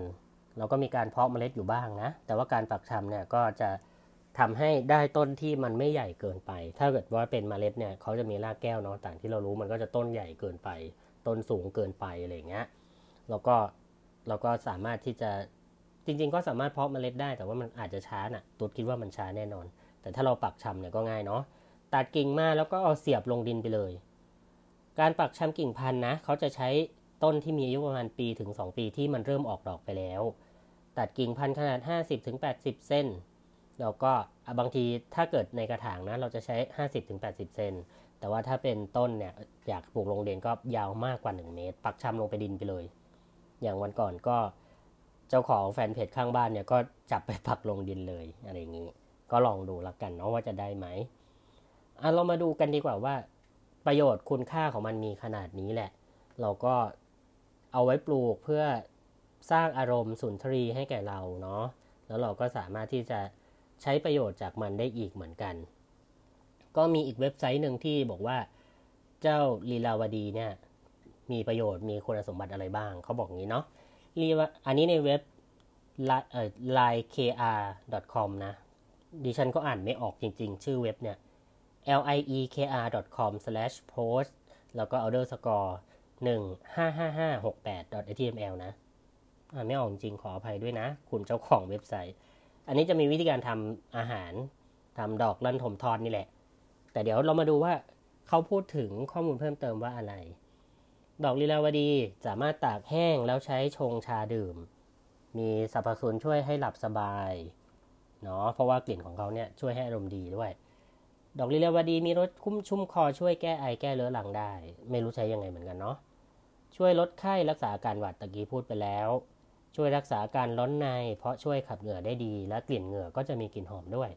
แล้วก็มีการเพาะเมล็ดอยู่บ้างนะ แต่ว่าการปักชำเนี่ยก็จะทำให้ได้ต้นที่มันไม่ใหญ่เกินไป ถ้าเกิดว่าเป็นเมล็ดเนี่ยเขาจะมีรากแก้วเนาะต่างที่เรารู้มันก็จะต้นใหญ่เกินไป ต้นสูงเกินไปอะไรเงี้ยแล้วก็เราก็สามารถที่จะจริง ๆ ก็สามารถเพาะเมล็ดได้ แต่ว่ามันอาจจะช้าน่ะตุ๊ดคิดว่ามันช้าแน่นอน แต่ถ้าเราปักชำเนี่ยก็ง่ายเนาะตัดกิ่งมาแล้วก็เอาเสียบลงดินไปเลย การปักชำกิ่งพันธุ์นะเขาจะใช้ต้นที่มีอายุประมาณปีถึง 2 ปีที่มันเริ่มออกดอกไปแล้ว ตัดกิ่งพันธุ์ขนาด 50-80 เซนแล้วก็บางทีถ้าเกิดในกระถางนะเราจะใช้ 50-80 เซน แต่ว่าถ้าเป็นต้นเนี่ยอยากปลูกลงเดนก็ยาวมากกว่า 1 เมตร ปักชำลงไปดินไปเลย อย่างวันก่อนก็เจ้าของแฟนเพจข้างบ้านเนี่ยก็จับไปปักลงดินเลยอะไรอย่างนี้ ก็ลองดูละกันเนาะว่าจะได้ไหมอะเรามาดูกันดีกว่าว่า ประโยชน์คุณค่าของมันมีขนาดนี้แหละ เราก็เอาไว้ปลูกเพื่อสร้างอารมณ์สุนทรีให้แก่เราเนาะแล้วเราก็สามารถที่จะใช้ประโยชน์จากมันได้อีกเหมือนกัน ก็มีอีกเว็บไซต์หนึ่งที่บอกว่าเจ้าลีลาวดีเนี่ยมีประโยชน์มีคุณสมบัติอะไรบ้าง เขาบอกงี้เนาะรีวอันนี้ในเว็บ liekr.com นะดิฉันก็อ่านไม่ออกจริงๆ ชื่อเว็บเนี่ย liekr.com/post แล้วก็ underscore 1555568.html นะอ่านไม่ออกจริงขออภัยด้วยนะ คุณเจ้าของเว็บไซต์ อันนี้จะมีวิธีการทำอาหารทำดอกลั่นถมทอดนี่แหละ แต่เดี๋ยวเรามาดูว่าเขาพูดถึงข้อมูลเพิ่มเติมว่าอะไร ดอกลีลาวดีสามารถตากแห้งแล้วใช้ชงชาดื่ม มีสรรพคุณช่วยให้หลับสบายเนาะเพราะว่ากลิ่นของเขาเนี่ยช่วยให้อารมณ์ดีด้วย ดอกลีลาวดีมีรสคุ้มชุ่มคอช่วยแก้ไอแก้เลื้อรังได้ ไม่รู้ใช้ยังไงเหมือนกันเนาะช่วยลดไข้รักษาอาการหวัดตะกี้พูดไปแล้ว ช่วยรักษาการร้อนใน เพราะช่วยขับเหงื่อได้ดี และกลิ่นเหงื่อก็จะมีกลิ่นหอมด้วย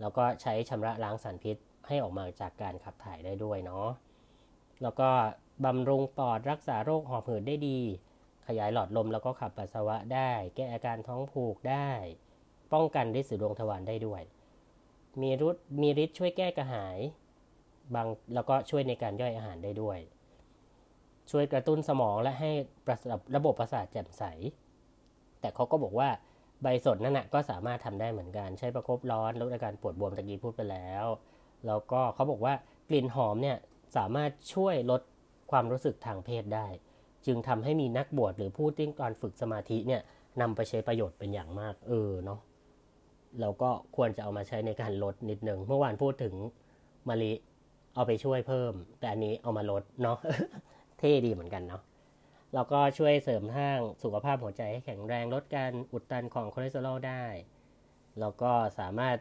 แล้วก็ใช้ชำระล้างสารพิษ ให้ออกมาจากการขับถ่ายได้ด้วยเนาะ แล้วก็บำรุงปอดรักษาโรคหอบหืดได้ดี ขยายหลอดลมแล้วก็ขับปัสสาวะได้ แก้อาการท้องผูกได้ ป้องกันฤทธิ์สืดวงทวารได้ด้วย มีรุดมีฤทธิ์ช่วยแก้กระหายบางแล้วก็ช่วยในการย่อยอาหารได้ด้วย ช่วยกระตุ้นสมองและให้ระบบประสาทแจ่มใส แต่เขาก็บอกว่าใบสดนั่นนะก็สามารถทำได้เหมือนกัน ใช้ประคบร้อนลดอาการปวดบวมตะกี้พูดไปแล้ว แล้วก็เขาบอกว่ากลิ่นหอมเนี่ยสามารถช่วยลดความรู้สึกทางเพศได้ จึงทำให้มีนักบวชหรือผู้ที่การฝึกสมาธิเนี่ยนำไปใช้ประโยชน์เป็นอย่างมาก เออเนาะเราก็ควรจะเอามาใช้ในการลดนิดนึง เมื่อวานพูดถึงมะลิเอาไปช่วยเพิ่ม แต่อันนี้เอามาลดเนาะเท่ดีเหมือนกันเนาะแล้วก็ช่วยเสริมทางสุขภาพหัวใจให้แข็งแรงลดการอุดตันของคอเลสเตอรอลได้ แล้วก็สามารถ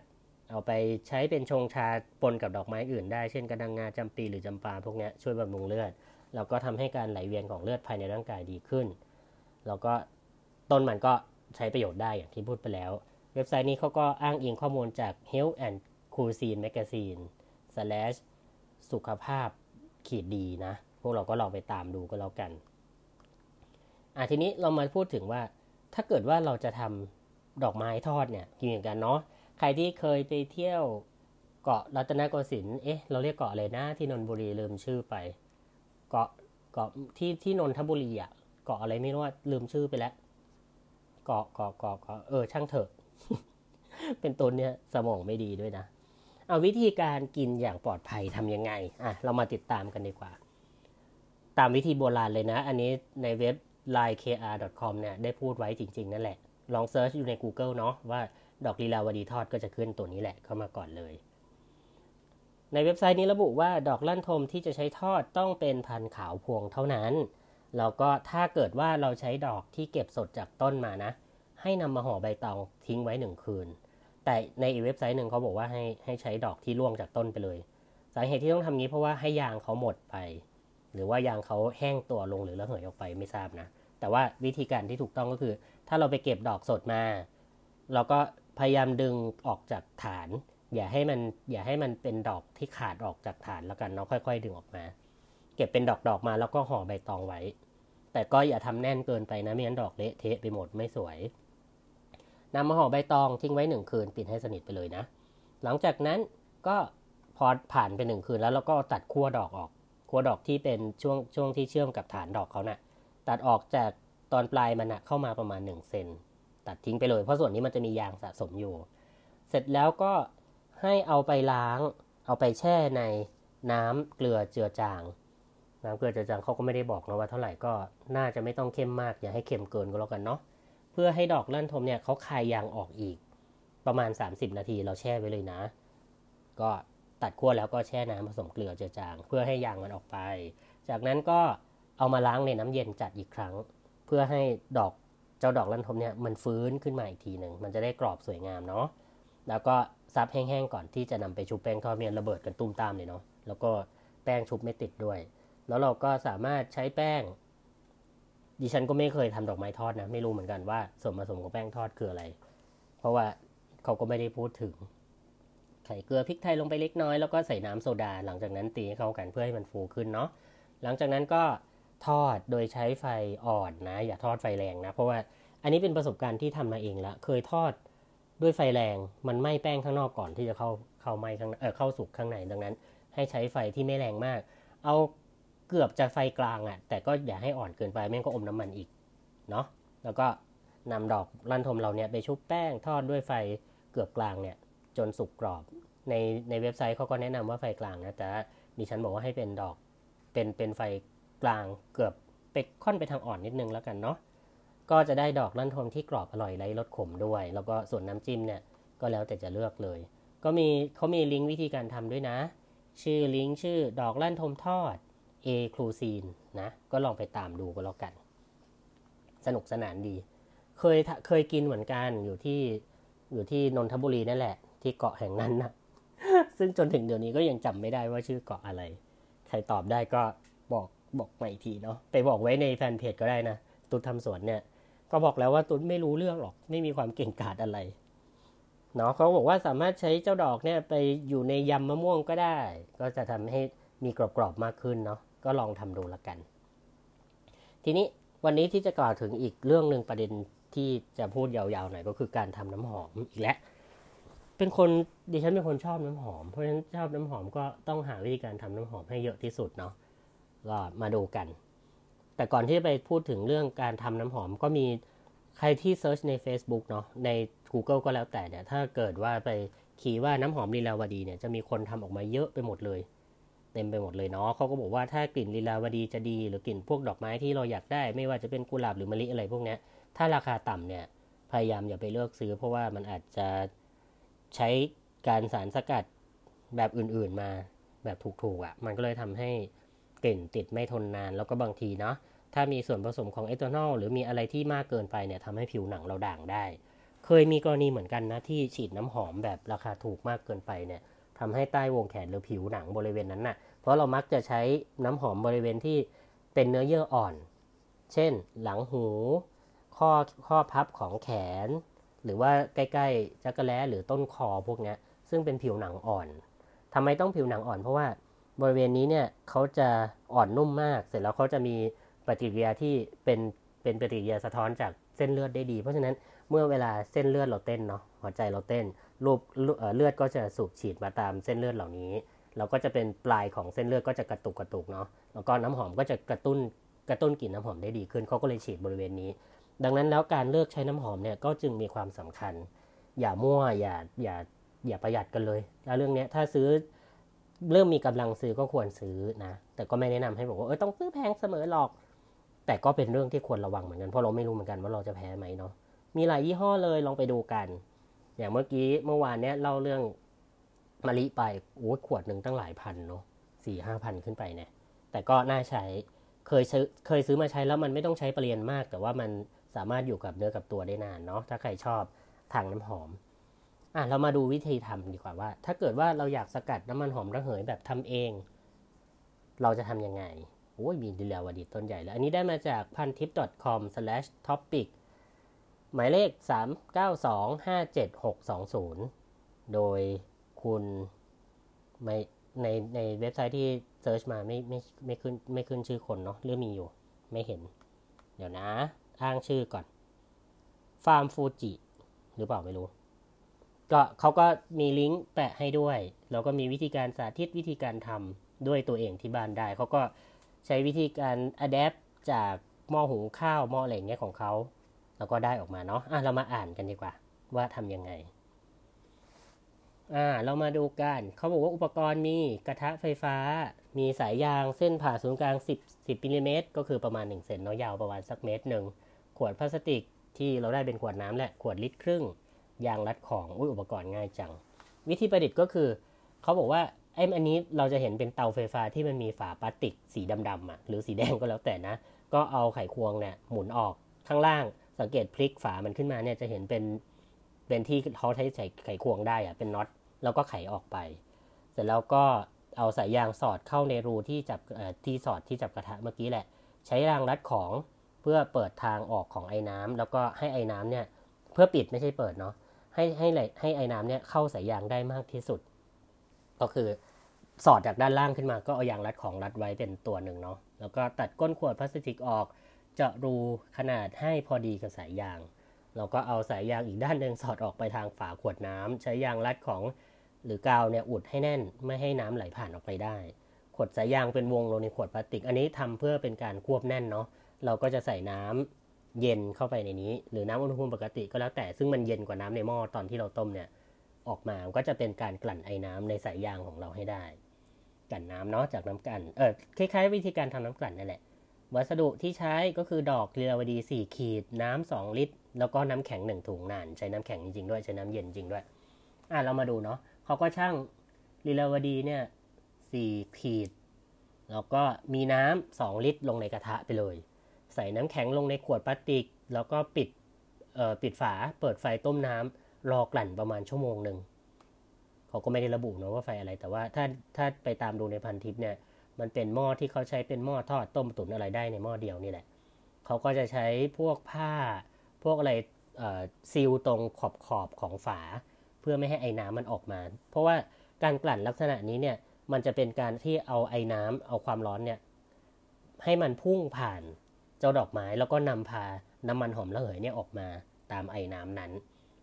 เอาไปใช้เป็นชงชาปนกับดอกไม้อื่นได้ เช่นกระดังงาจำปีหรือจำปาพวกนี้ช่วยบำรุงเลือด แล้วก็ทำให้การไหลเวียนของเลือดภายในร่างกายดีขึ้น แล้วก็ต้นมันก็ใช้ประโยชน์ได้อย่างที่พูดไปแล้ว เว็บไซต์นี้เขาก็อ้างอิงข้อมูลจาก Health and Cuisine Magazine slash สุขภาพขีดดีนะ พวกเราก็ลองไปตามดูก็แล้วกัน อะทีนี้เรามาพูดถึงว่าถ้าเกิดว่าเราจะทำดอกไม้ทอดเนี่ยกินอย่างกันเนาะ ใครที่เคยไปเที่ยวเกาะรัตนโกสินทร์เอ๊ะเราเรียกเกาะอะไรนะที่นนทบุรีลืมชื่อไป เกาะเกาะที่ที่นนทบุรีอะเกาะอะไรไม่รู้ว่าลืมชื่อไปแล้ว เกาะเกาะเกาะเกาะเออช่างเถอะ เป็นต้นเนี่ยสมองไม่ดีด้วยนะเอาวิธีการกินอย่างปลอดภัยทำยังไงอะเรามาติดตามกันดีกว่า ตามวิธีโบราณเลยนะ อันนี้ในเว็บ linekr.com เนี่ยได้พูดไว้จริง ๆ นั่นแหละ ลอง search อยู่ใน Google เนาะว่า ดอกลีลาวดีทอดก็จะขึ้นตัวนี้แหละเข้ามาก่อนเลย ในเว็บไซต์นี้ระบุว่าดอกลั่นทมที่จะใช้ทอดต้องเป็นพันธุ์ขาวพวงเท่านั้น แล้วก็ถ้าเกิดว่าเราใช้ดอกที่เก็บสดจากต้นมานะ ให้นำมาห่อใบตองทิ้งไว้หนึ่งคืน แต่ในอีเว็บไซต์หนึ่งเขาบอกว่าให้ให้ใช้ดอกที่ร่วงจากต้นไปเลย สาเหตุที่ต้องทำงี้เพราะว่าให้ยางเขาหมดไป หรือว่ายางเขาแห้งตัวลงหรือระเหยออกไปไม่ทราบนะแต่ว่าวิธีการที่ถูกต้องก็คือ ถ้าเราไปเก็บดอกสดมา เราก็ พยายามดึงออกจากฐาน อย่าให้มันอย่าให้มันเป็นดอกที่ขาดออกจากฐานแล้วกันเนาะค่อย ๆ ดึงออกมา เก็บเป็นดอกๆมาแล้วก็ห่อใบตองไว้ แต่ก็อย่าทำแน่นเกินไปนะไม่งั้นดอกเละเทะไปหมดไม่สวยนำมาห่อใบตองทิ้งไว้หนึ่งคืนปิดให้สนิทไปเลยนะ หลังจากนั้นก็พอผ่านไปหนึ่งคืนแล้วเราก็ตัดขั้วดอกออกขั้วดอกที่เป็นช่วงช่วงที่เชื่อมกับฐานดอกเขานะ่ะตัดออกจากตอนปลายมันนะเข้ามาประมาณ1เซน ตัดทิ้งไปเลย เพราะส่วนนี้มันจะมียางสะสมอยู่ เสร็จแล้วก็ให้เอาไปล้าง เอาไปแช่ในน้ำเกลือเจือจาง น้ำเกลือเจือจางเขาก็ไม่ได้บอกนะว่าเท่าไหร่ก็น่าจะไม่ต้องเข้มมากอย่าให้เค็มเกินก็แล้วกันเนาะเพื่อให้ดอกลั่นทมเนี่ยเขาคายยางออกอีก ประมาณ 30 นาทีเราแช่ไว้เลยนะ ก็ตัดขั้วแล้วก็แช่น้ำผสมเกลือเจือจาง เพื่อให้ยางมันออกไป จากนั้นก็เอามาล้างในน้ำเย็นจัดอีกครั้ง เพื่อให้ดอก เจ้าดอกลั่นทมเนี่ยมันฟื้นขึ้นมาอีกทีหนึ่งมันจะได้กรอบสวยงามเนาะแล้วก็ซับแห้งๆก่อนที่จะนำไปชุบแป้งทอดเมียนระเบิดกันตุ้มตามเลยเนาะแล้วก็แป้งชุบไม่ติดด้วย แล้วเราก็สามารถใช้แป้ง ดิฉันก็ไม่เคยทำดอกไม้ทอดนะ ไม่รู้เหมือนกันว่าส่วนผสมของแป้งทอดคืออะไร เพราะว่าเขาก็ไม่ได้พูดถึงไข่เกลือพริกไทยลงไปเล็กน้อยแล้วก็ใส่น้ำโซดา หลังจากนั้นตีให้เข้ากันเพื่อให้มันฟูขึ้นเนาะ หลังจากนั้นก็ ทอดโดยใช้ไฟอ่อนนะ อย่าทอดไฟแรงนะ เพราะว่าอันนี้เป็นประสบการณ์ที่ทำมาเองละเคยทอดด้วยไฟแรงมันไหม้แป้งข้างนอกก่อนที่จะเข้าเข้าไหม้ข้างเออเข้าสุกข้างในดังนั้น ให้ใช้ไฟที่ไม่แรงมาก เอาเกือบจะไฟกลางอะ่ะ แต่ก็อย่าให้อ่อนเกินไปไม่งั้นก็อมน้ำมันอีกเนาะแล้วก็นำดอกลั่นทมเราเนี่ยไปชุบแป้งทอดด้วยไฟเกือบกลางเนี่ย จนสุกกรอบ ในในเว็บไซต์เขาก็แนะนำว่าไฟกลางนะแต่ดิฉันบอกว่าให้เป็นดอกเป็นเป็นไฟ กลางเกือบไปค่อนไปทางอ่อนนิดนึงแล้วกันเนาะก็จะได้ดอกลั่นทมที่กรอบอร่อยไร้รสขมด้วย แล้วก็ส่วนน้ำจิ้มเนี่ยก็แล้วแต่จะเลือกเลย ก็มีเขามีลิงก์วิธีการทำด้วยนะ ชื่อลิงก์ชื่อดอกลั่นทมทอดเอคลูซีนนะก็ลองไปตามดูก็แล้วกัน สนุกสนานดี เคยเคยกินเหมือนกันอยู่ที่อยู่ที่นนทบุรีนั่นแหละ ที่เกาะแห่งนั้นนะซึ่งจนถึงเดี๋ยวนี้ก็ยังจำไม่ได้ว่าชื่อเกาะอะไร ใครตอบได้ก็บอก บอกมาอีกทีเนาะไปบอกไว้ในแฟนเพจก็ได้นะตุ๊ดทำสวนเนี่ย ก็บอกแล้วว่าตุ๊ดไม่รู้เรื่องหรอก ไม่มีความเก่งกาจอะไรเนาะเขาบอกว่าสามารถใช้เจ้าดอกเนี่ยไปอยู่ในยำมะม่วงก็ได้ ก็จะทำให้มีกรอบๆมากขึ้นเนาะก็ลองทำดูละกัน ทีนี้วันนี้ที่จะกล่าวถึงอีกเรื่องหนึ่งประเด็นที่จะพูดยาวๆหน่อยก็คือการทำน้ำหอมอีกแล้วเป็นคนดิฉันเป็นคนชอบน้ำหอมเพราะฉะนั้นชอบน้ำหอมก็ต้องหาวิธีการทำน้ำหอมให้เยอะที่สุดเนาะ ก็มาดูกัน แต่ก่อนที่จะไปพูดถึงเรื่องการทำน้ำหอมก็มีใครที่ search ใน Facebook เนาะใน Google ก็แล้วแต่เนี่ยถ้าเกิดว่าไป key ว่าน้ำหอมลีลาวดีเนี่ยจะมีคนทำออกมาเยอะไปหมดเลยเต็มไปหมดเลยเนาะเขาก็บอกว่าถ้ากลิ่นลีลาวดีจะดี หรือกลิ่นพวกดอกไม้ที่เราอยากได้ ไม่ว่าจะเป็นกุหลาบหรือมะลิอะไรพวกนี้ถ้าราคาต่ำเนี่ย พยายามอย่าไปเลือกซื้อ เพราะว่ามันอาจจะใช้การสารสกัดแบบอื่นๆมาแบบถูกๆอะ่ะ มันก็เลยทำให้ กลิ่นติดไม่ทนนานแล้วก็บางทีเนาะถ้ามีส่วนผสมของเอทานอลหรือมีอะไรที่มากเกินไปเนี่ยทำให้ผิวหนังเราด่างได้ เคยมีกรณีเหมือนกันนะที่ฉีดน้ำหอมแบบราคาถูกมากเกินไปเนี่ยทำให้ใต้วงแขนหรือผิวหนังบริเวณนั้นนะ่ะ เพราะเรามักจะใช้น้ำหอมบริเวณที่เป็นเนื้อเยื่ออ่อน เช่น หลังหู ข้อข้อพับของแขน หรือว่าใกล้ๆจักระแล้หรือต้นคอพวกนี้ซึ่งเป็นผิวหนังอ่อนทำไมต้องผิวหนังอ่อนเพราะว่า บริเวณนี้เนี่ยเขาจะอ่อนนุ่มมาก เสร็จแล้วเขาจะมีปฏิกิริยาที่เป็นเป็นปฏิกิริยาสะท้อนจากเส้นเลือดได้ดี เพราะฉะนั้นเมื่อเวลาเส้นเลือดเราเต้นเนาะหัวใจเราเต้นรูปเลือดก็จะสูบฉีดมาตามเส้นเลือดเหล่านี้เราก็จะเป็นปลายของเส้นเลือดก็จะกระตุกกระตุกเนาะแล้วก็น้ำหอมก็จะกระตุ้นกระตุ้นกลิ่นน้ำหอมได้ดีขึ้นเขาก็เลยฉีดบริเวณนี้ ดังนั้นแล้วการเลือกใช้น้ำหอมเนี่ยก็จึงมีความสำคัญ อย่ามั่วอย่าอย่าอย่าประหยัดกันเลยแล้วเรื่องนี้ถ้าซื้อ เริ่มมีกำลังซื้อก็ควรซื้อนะ แต่ก็ไม่แนะนำให้บอกว่าเออต้องซื้อแพงเสมอหรอก แต่ก็เป็นเรื่องที่ควรระวังเหมือนกันเพราะเราไม่รู้เหมือนกันว่าเราจะแพ้ไหมเนาะมีหลายยี่ห้อเลยลองไปดูกัน อย่างเมื่อกี้เมื่อวานเนี้ยเล่าเรื่องมะลิไปโอ้ขวดหนึ่งตั้งหลายพันเนาะสี่ห้าพันขึ้นไปเนี่ย แต่ก็น่าใช้เคยซื้อเคยซื้อมาใช้แล้วมันไม่ต้องใช้ปริมาณมาก แต่ว่ามันสามารถอยู่กับเนื้อกับตัวได้นานเนาะถ้าใครชอบทางน้ำหอม อะเรามาดูวิธีทำดีกว่าว่า ถ้าเกิดว่าเราอยากสกัดน้ำมันหอมระเหยแบบทำเอง เราจะทำยังไงโอ้ยมีดีลาวดีต้นใหญ่แล้ว อันนี้ได้มาจากพันทิป .com/topic หมายเลข 3925760 โดยคุณไม่ในในเว็บไซต์ที่เซิร์ชมาไม่ไม่ไม่ขึ้นไม่ขึ้นชื่อคนเนาะเรื่องมีอยู่ ไม่เห็น เดี๋ยวนะ อ้างชื่อก่อน ฟาร์มฟูจิ หรือเปล่าไม่รู้ ก็เขาก็มีลิงก์แปะให้ด้วย แล้วก็มีวิธีการสาธิตวิธีการทำด้วยตัวเองที่บ้านได้ เขาก็ใช้วิธีการอัดแอปจากหม้อหุงข้าวหม้ออะไรเงี้ยของเขา แล้วก็ได้ออกมาเนาะอะเรามาอ่านกันดีกว่า ว่าทำยังไงอ่าเรามาดูกัน เขาบอกว่าอุปกรณ์มีกระทะไฟฟ้า มีสายยางเส้นผ่าศูนย์กลาง 10 10มิลลิเมตรก็คือประมาณ 1 เซนเนาะยาวประมาณสักเมตรหนึ่ง ขวดพลาสติกที่เราได้เป็นขวดน้ำแหละ ขวดลิตรครึ่ง ยางรัดของอุ้ยอุปกรณ์ง่ายจัง วิธีประดิษฐ์ก็คือเขาบอกว่าไอ้อันนี้เราจะเห็นเป็นเตาไฟฟ้าที่มันมีฝาพลาสติกสีดำๆอะหรือสีแดงก็แล้วแต่นะ ก็เอาไขควงเนี่ยหมุนออกข้างล่างสังเกตพลิกฝามันขึ้นมาเนี่ยจะเห็นเป็นเป็นที่เขาใช้ใสไขควงได้อะเป็นน็อตแล้วก็ไขออกไป เสร็จแล้วก็เอาสายยางสอดเข้าในรูที่จับที่สอดที่จับกระทะเมื่อกี้แหละ ใช้รางรัดของเพื่อเปิดทางออกของไอ้น้ำแล้วก็ให้ไอ้น้ำเนี่ยเพื่อปิดไม่ใช่เปิดเนาะ ให้ให้ให้ไอ้น้ำเนี่ยเข้าสายยางได้มากที่สุด ก็คือสอดจากด้านล่างขึ้นมาก็เอายางรัดของรัดไว้เป็นตัวหนึ่งเนาะแล้วก็ตัดก้นขวดพลาสติกออกเจาะรูขนาดให้พอดีกับสายยางเราก็เอาสายยางอีกด้านหนึ่งสอดออกไปทางฝาขวดน้ำใช้ยางรัดของหรือกาวเนี่ยอุดให้แน่นไม่ให้น้ำไหลผ่านออกไปได้ ขวดสายยางเป็นวงลงในขวดพลาสติก อันนี้ทำเพื่อเป็นการควบแน่นเนาะเราก็จะใส่น้ำ เย็นเข้าไปในนี้ หรือน้ำอุณหภูมิปกติก็แล้วแต่ซึ่งมันเย็นกว่าน้ำในหม้อตอนที่เราต้มเนี่ยออกมาก็จะเป็นการกลั่นไอ้น้ำในสายยางของเราให้ได้กลั่นน้ำเนาะจากน้ำกลั่นเออคล้ายๆ วิธีการทำน้ำกลั่นนั่นแหละ วัสดุที่ใช้ก็คือดอกเลียวดี 4 ขีด น้ำ2ลิตร แล้วก็น้ำแข็ง 1 ถุงนาน ใช้น้ำแข็งจริงๆด้วยใช้น้ำเย็นจริงด้วย อะเรามาดูเนาะเขาก็ช่างลีลาวดีเนี่ยสี่ขีด แล้วก็มีน้ำสองลิตรลงในกระทะไปเลย ใส่น้ำแข็งลงในขวดพลาสติก แล้วก็ปิดเอ่อปิดฝาเปิดไฟต้มน้ำรอกลั่นประมาณชั่วโมงหนึ่งเขาก็ไม่ได้ระบุนะว่าไฟอะไร แต่ว่าถ้าถ้าไปตามดูในพันทิปเนี่ยมันเป็นหม้อที่เขาใช้เป็นหม้อทอดต้มตุ๋นอะไรได้ในหม้อเดียวนี่แหละเขาก็จะใช้พวกผ้าพวกอะไรซีลตรงขอบขอบของฝา เพื่อไม่ให้ไอ้น้ำมันออกมา เพราะว่าการกลั่นลักษณะนี้เนี่ยมันจะเป็นการที่เอาไอ้น้ำเอาความร้อนเนี่ยให้มันพุ่งผ่าน เจ้าดอกไม้แล้วก็นำพาน้ำมันหอมระเหยเนี่ยออกมาตามไอ้น้ำนั้น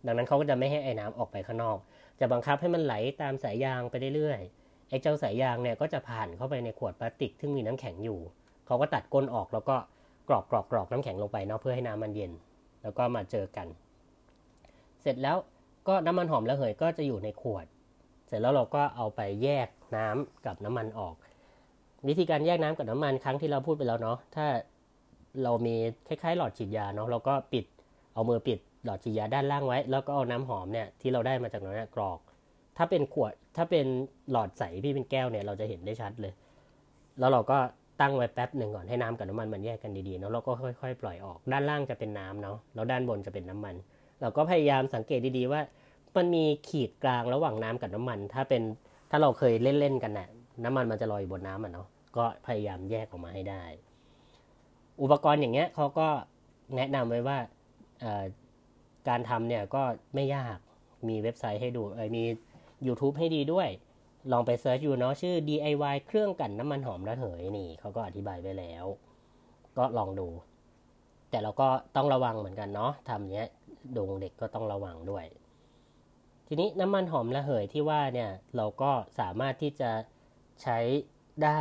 ดังนั้นเขาก็จะไม่ให้ไอ้น้ำออกไปข้างนอก จะบังคับให้มันไหลตามสายยางไปเรื่อยๆไอ้เจ้าสายยางเนี่ยก็จะผ่านเข้าไปในขวดพลาสติกซึ่มีน้ำแข็งอยู่เขาก็ตัดก้นออกแล้วก็กรอกกรอกกรอกน้ำแข็งลงไปเนาะเพื่อให้น้ำมันเย็น แล้วก็มาเจอกัน เสร็จแล้วก็น้ำมันหอมระเหยก็จะอยู่ในขวด เสร็จแล้วเราก็เอาไปแยกน้ำกับน้ำมันออก วิธีการแยกน้ำกับน้ำมันครั้งที่เราพูดไปแล้วเนาะถ้า เรามีคล้ายๆ หลอดฉีดยาเนาะเราก็ปิดเอามือปิดหลอดฉีดยาด้านล่างไว้ แล้วก็เอาน้ำหอมเนี่ยที่เราได้มาจากนั้นกรอก ถ้าเป็นขวดถ้าเป็นหลอดใสพี่เป็นแก้วเนี่ยเราจะเห็นได้ชัดเลย แล้วเราก็ตั้งไว้แป๊บหนึ่งก่อนให้น้ำกับน้ำมันมันแยกกันดีๆเนาะเราก็ค่อยๆ ปล่อยออกด้านล่างจะเป็นน้ำเนาะแล้วด้านบนจะเป็นน้ำมัน เราก็พยายามสังเกตดีๆว่า มันมีขีดกลางระหว่างน้ำกับน้ำมัน ถ้าเป็นถ้าเราเคยเล่นๆกันนะ่ะน้ำมันมันจะลอยบนน้ำอะเนาะก็พยายามแยกออกมาให้ได้ อุปกรณ์อย่างเงี้ยเขาก็แนะนำไว้ว่าการทำเนี่ยก็ไม่ยากมีเว็บไซต์ให้ดูมี YouTube ให้ดีด้วย ลองไปเซิร์ชอยู่เนาะชื่อ DIY เครื่องกันน้ำมันหอมระเหยนี่เขาก็อธิบายไว้แล้ว ก็ลองดู แต่เราก็ต้องระวังเหมือนกันเนาะทำเนี้ยดงเด็กก็ต้องระวังด้วย ทีนี้น้ำมันหอมระเหยที่ว่าเนี่ยเราก็สามารถที่จะใช้ได้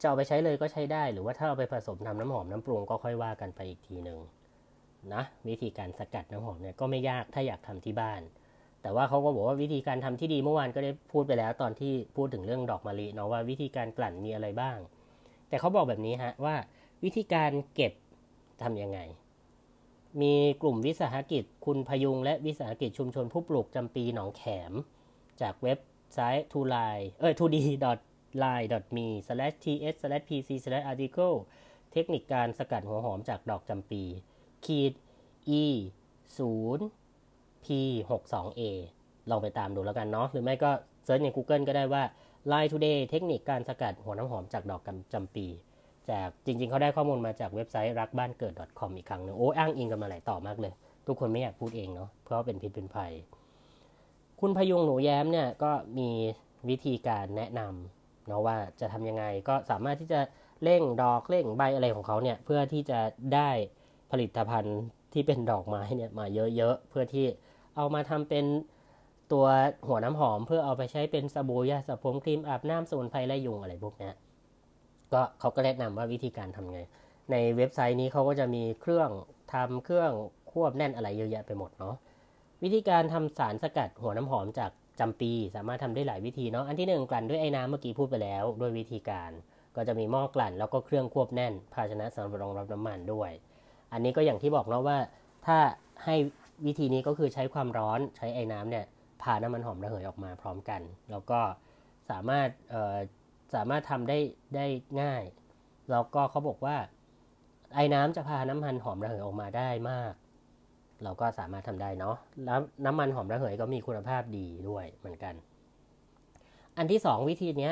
จะเอาไปใช้เลยก็ใช้ได้ หรือว่าถ้าเอาไปผสมทำน้ำหอมน้ำปรุงก็ค่อยว่ากันไปอีกทีหนึ่งนะวิธีการสกัดน้ำหอมเนี่ยก็ไม่ยากถ้าอยากทำที่บ้าน แต่ว่าเขาก็บอกว่าวิธีการทำที่ดีเมื่อวานก็ได้พูดไปแล้วตอนที่พูดถึงเรื่องดอกมะลิเนาะว่าวิธีการกลั่นมีอะไรบ้าง แต่เขาบอกแบบนี้ฮะว่าวิธีการเก็บทำยังไง มีกลุ่มวิสาหกิจคุณพยุง และวิสาหกิจชุมชนผู้ปลูกจำปีหนองแขม จากเว็บไซต์ to line เอ้ย to d line.me slash ts slash pc slash article เทคนิคการสกัดหัวหอมจากดอกจำปี ขีด e 0 p 6 2 a ลองไปตามดูแล้วกันเนาะ หรือไม่ก็เซิร์ชใน Google ก็ได้ว่า Line Today เทคนิคการสกัดหัวน้ำหอมจากดอกจำปี จากจริง ๆ เขาได้ข้อมูลมาจากเว็บไซต์รักบ้านเกิด .com อีกครั้งหนึ่งโอ้อ้างอิงกันมาหลายต่อมากเลย ทุกคนไม่อยากพูดเองเนาะ เพราะเป็นพิษเป็นภัย คุณพยุงหนูแย้มเนี่ยก็มีวิธีการแนะนำ เนาะว่าจะทำยังไงก็สามารถที่จะเร่งดอกเร่งใบอะไรของเขาเนี่ยเพื่อที่จะได้ผลิตภัณฑ์ที่เป็นดอกไม้เนี่ยมาเยอะๆเพื่อที่เอามาทำเป็นตัวหัวน้ำหอม เพื่อเอาไปใช้เป็นสบู่ยาสระผมครีมอาบน้ำสมุนไพรไล่ยุงอะไรพวกนี้ก็เขาก็แนะนำว่าวิธีการทำไง ในเว็บไซต์นี้เขาก็จะมีเครื่องทำเครื่องควบแน่นอะไรเยอะแยะไปหมดเนาะวิธีการทำสารสกัดหัวน้ำหอมจาก จำปีสามารถทำได้หลายวิธีเนาะอันที่หนึ่งกลั่นด้วยไอ้น้ำเมื่อกี้พูดไปแล้ว ด้วยวิธีการ ก็จะมีหม้อกลั่นแล้วก็เครื่องควบแน่น ภาชนะสำหรับรองรับน้ำมันด้วย อันนี้ก็อย่างที่บอกเนาะว่า ถ้าให้วิธีนี้ก็คือใช้ความร้อนใช้ไอ้น้ำเนี่ยพาน้ำมันหอมระเหยออกมาพร้อมกัน แล้วก็สามารถสามารถทำได้ได้ง่าย แล้วก็เขาบอกว่าไอ้น้ำจะพาน้ำมันหอมระเหยออกมาได้มาก เราก็สามารถทำได้เนาะแล้วน้ำมันหอมระเหยก็มีคุณภาพดีด้วยเหมือนกัน อันที่สองวิธีนี้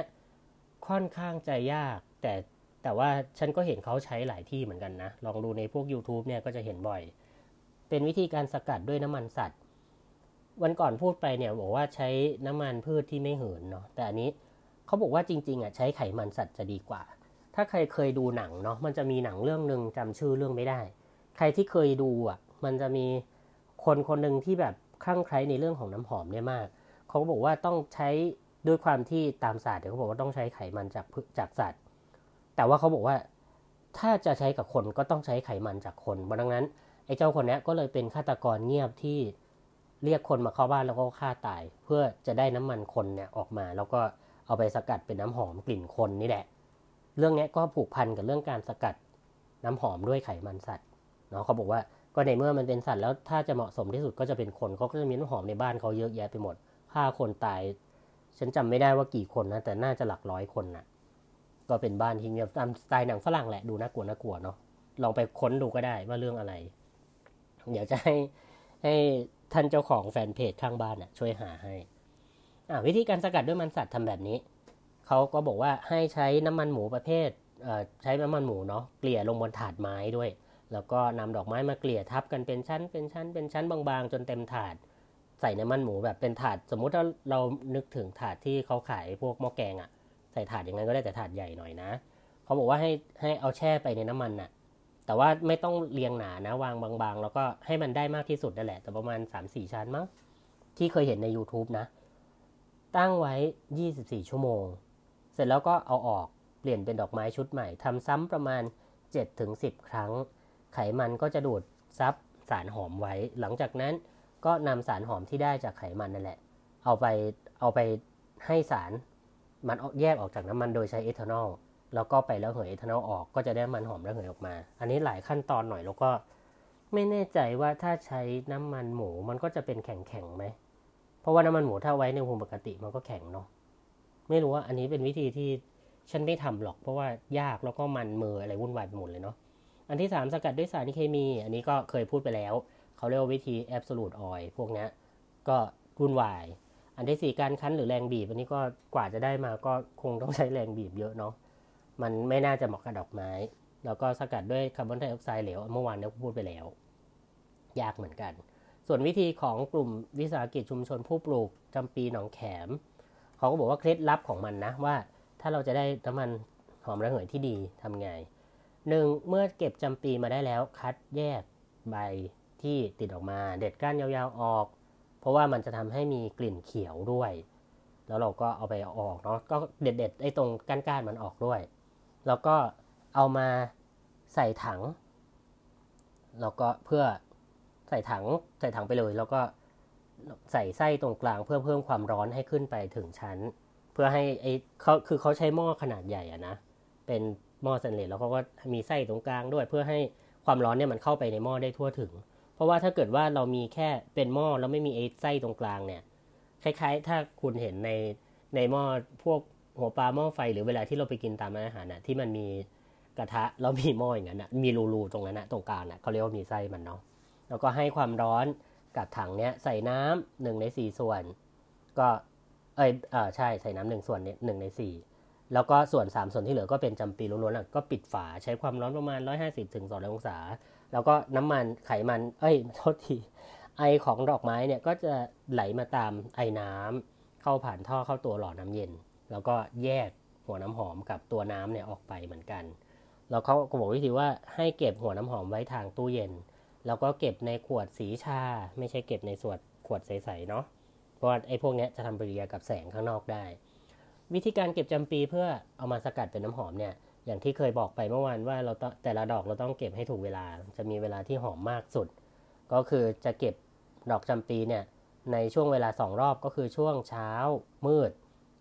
ค่อนข้างจะยากแต่แต่ว่าฉันก็เห็นเขาใช้หลายที่เหมือนกันนะ ลองดูในพวก YouTube เนี่ยก็จะเห็นบ่อย เป็นวิธีการสกัดด้วยน้ำมันสัตว์ วันก่อนพูดไปเนี่ยบอกว่าใช้น้ำมันพืชที่ไม่เหินเนาะ แต่อันนี้เขาบอกว่าจริงๆอะใช้ไขมันสัตว์จะดีกว่า ถ้าใครเคยดูหนังเนาะมันจะมีหนังเรื่องหนึ่งจำชื่อเรื่องไม่ได้ ใครที่เคยดูอะ มันจะมีคนคนหนึ่งที่แบบคลั่งไคล้ในเรื่องของน้ำหอมเนี่ยมาก เขาก็บอกว่าต้องใช้ด้วยความที่ตามศาสตร์เขาบอกว่าต้องใช้ไขมันจากจากสัตว์ แต่ว่าเขาบอกว่าถ้าจะใช้กับคนก็ต้องใช้ไขมันจากคน ดังนั้นไอ้เจ้าคนนี้ก็เลยเป็นฆาตกรเงียบที่เรียกคนมาเข้าบ้านแล้วก็ฆ่าตาย เพื่อจะได้น้ำมันคนเนี่ยออกมา แล้วก็เอาไปสกัดเป็นน้ำหอมกลิ่นคนนี่แหละ เรื่องนี้ก็ผูกพันกับเรื่องการสกัดน้ำหอมด้วยไขมันสัตว์เนาะเขาบอกว่า ก็ในเมื่อมันเป็นสัตว์แล้วถ้าจะเหมาะสมที่สุดก็จะเป็นคนเขาก็จะมีน้ำหอมในบ้านเขาเยอะแยะไปหมดฆ่าคนตาย ฉันจำไม่ได้ว่ากี่คนนะ แต่น่าจะหลักร้อยคนนะก็เป็นบ้านที่เงียบตามสไตล์หนังฝรั่งแหละดูน่ากลัวน่ากลัวเนาะลองไปค้นดูก็ได้ว่าเรื่องอะไร เดี๋ยวจะให้ให้ท่านเจ้าของแฟนเพจข้างบ้านน่ะ ช่วยหาให้อ่าวิธีการสกัดด้วยมันสัตว์ทำแบบนี้เขาก็บอกว่าให้ใช้น้ำมันหมูประเภทใช้น้ำมันหมูเนาะเกลี่ยลงบนถาดไม้ด้วย แล้วก็นำดอกไม้มาเกลี่ยทับกันเป็นชั้น เป็นชั้น เป็นชั้นบางๆ จนเต็มถาด ใส่น้ำมันหมูแบบเป็นถาด สมมุติถ้าเรานึกถึงถาดที่เขาขายพวกหม้อแกงอะ่ะ ใส่ถาดอย่างนั้นก็ได้แต่ถาดใหญ่หน่อยนะ เขาบอกว่าให้ให้เอาแช่ไปในน้ำมันน่ะ แต่ว่าไม่ต้องเรียงหนานะวางบางๆ แล้วก็ให้มันได้มากที่สุดนั่นแหละ แต่ประมาณ 3-4 ชั้นมั้งที่เคยเห็นใน YouTube นะ ตั้งไว้ 24 ชั่วโมง เสร็จแล้วก็เอาออกเปลี่ยนเป็นดอกไม้ชุดใหม่ทำซ้ำประมาณ 7-10 ครั้ง ไขมันก็จะดูดซับสารหอมไว้ หลังจากนั้นก็นำสารหอมที่ได้จากไขมันนั่นแหละ เอาไปเอาไปให้สารมันแยกออกจากน้ำมันโดยใช้เอทานอลแล้วก็ไปแล้วเหยเอทานอลออกก็จะได้มันหอมระเหยออกมา อันนี้หลายขั้นตอนหน่อยแล้วก็ไม่แน่ใจว่าถ้าใช้น้ำมันหมูมันก็จะเป็นแข็งๆไหม เพราะว่าน้ำมันหมูถ้าไว้ในภูมิปกติมันก็แข็งเนาะ ไม่รู้ว่าอันนี้เป็นวิธีที่ฉันไม่ทำหรอกเพราะว่ายากแล้วก็มันมืออะไรวุ่นวายไปหมดเลยเนาะ อันที่สามสกัดด้วยสารเคมี อันนี้ก็เคยพูดไปแล้ว เขาเรียกว่าวิธีแอบสูตรออยพวกนี้ก็วุ่นวาย อันที่สี่การคั้นหรือแรงบีบ อันนี้ก็กว่าจะได้มาก็คงต้องใช้แรงบีบเยอะเนาะ มันไม่น่าจะเหมาะกับดอกไม้ แล้วก็สกัดด้วยคาร์บอนไดออกไซด์เหลว เมื่อวานเราพูดไปแล้ว ยากเหมือนกัน ส่วนวิธีของกลุ่มวิสาหกิจชุมชนผู้ปลูกจำปีหนองแขม เขาก็บอกว่าเคล็ดลับของมันนะว่า ถ้าเราจะได้น้ำมันหอมระเหยที่ดีทำไง หนึ่งเมื่อเก็บจำปีมาได้แล้วคัดแยกใบที่ติดออกมา เด็ดก้านยาวๆออก เพราะว่ามันจะทำให้มีกลิ่นเขียวด้วย แล้วเราก็เอาไปออกเนาะก็เด็ดๆไอ้ตรงก้านๆมันออกด้วย แล้วก็เอามาใส่ถังแล้วก็เพื่อใส่ถังใส่ถังไปเลย แล้วก็ใส่ไส้ตรงกลางเพื่อเพิ่มความร้อนให้ขึ้นไปถึงชั้น เพื่อให้ไอ้เขาคือเขาใช้หม้อขนาดใหญ่อะนะเป็น หม้อสแตนเลสแล้วเขาก็มีไส้ตรงกลางด้วย เพื่อให้ความร้อนเนี่ยมันเข้าไปในหม้อได้ทั่วถึง เพราะว่าถ้าเกิดว่าเรามีแค่เป็นหม้อแล้วไม่มีไอ้ไส้ตรงกลางเนี่ยคล้าย ๆ ถ้าคุณเห็นในในหม้อพวกหัวปลาหม้อไฟหรือเวลาที่เราไปกินตามร้านอาหารนะที่มันมีกระทะแล้วมีหม้ออย่างนั้นนะมีรูๆตรงนั้นนะตรงกลางนะเขาเรียกว่ามีไส้มันเนาะแล้วก็ให้ความร้อนกับถังเนี้ยใส่น้ำหนึ่งในสี่ส่วน ก็เอยเออใช่ใส่น้ำหนึ่งส่วนเนี่ยหนึ่งในสี่ แล้วก็ส่วนสามส่วนที่เหลือก็เป็นจำปีล้วนๆก็ปิดฝาใช้ความร้อนประมาณร้อยห้าสิบถึงสององศา แล้วก็น้ำมันไขมัน เอ้ยโทษทีไอของดอกไม้เนี่ยก็จะไหลมาตามไอน้ำเข้าผ่านท่อเข้าตัวหล่อน้ำเย็น แล้วก็แยกหัวน้ำหอมกับตัวน้ำเนี่ยออกไปเหมือนกัน แล้วเขาก็บอกวิธีว่าให้เก็บหัวน้ำหอมไว้ทางตู้เย็น แล้วก็เก็บในขวดสีชา ไม่ใช่เก็บในส่วนขวดใสๆเนาะเพราะไอ้พวกนี้จะทำปฏิกิริยากับแสงข้างนอกได้ วิธีการเก็บจำปีเพื่อเอามาสกัดเป็นน้ำหอมเนี่ยอย่างที่เคยบอกไปเมื่อวานว่าเราแต่ละดอกเราต้องเก็บให้ถูกเวลา จะมีเวลาที่หอมมากสุด ก็คือจะเก็บดอกจำปีเนี่ยในช่วงเวลาสองรอบก็คือช่วงเช้ามืด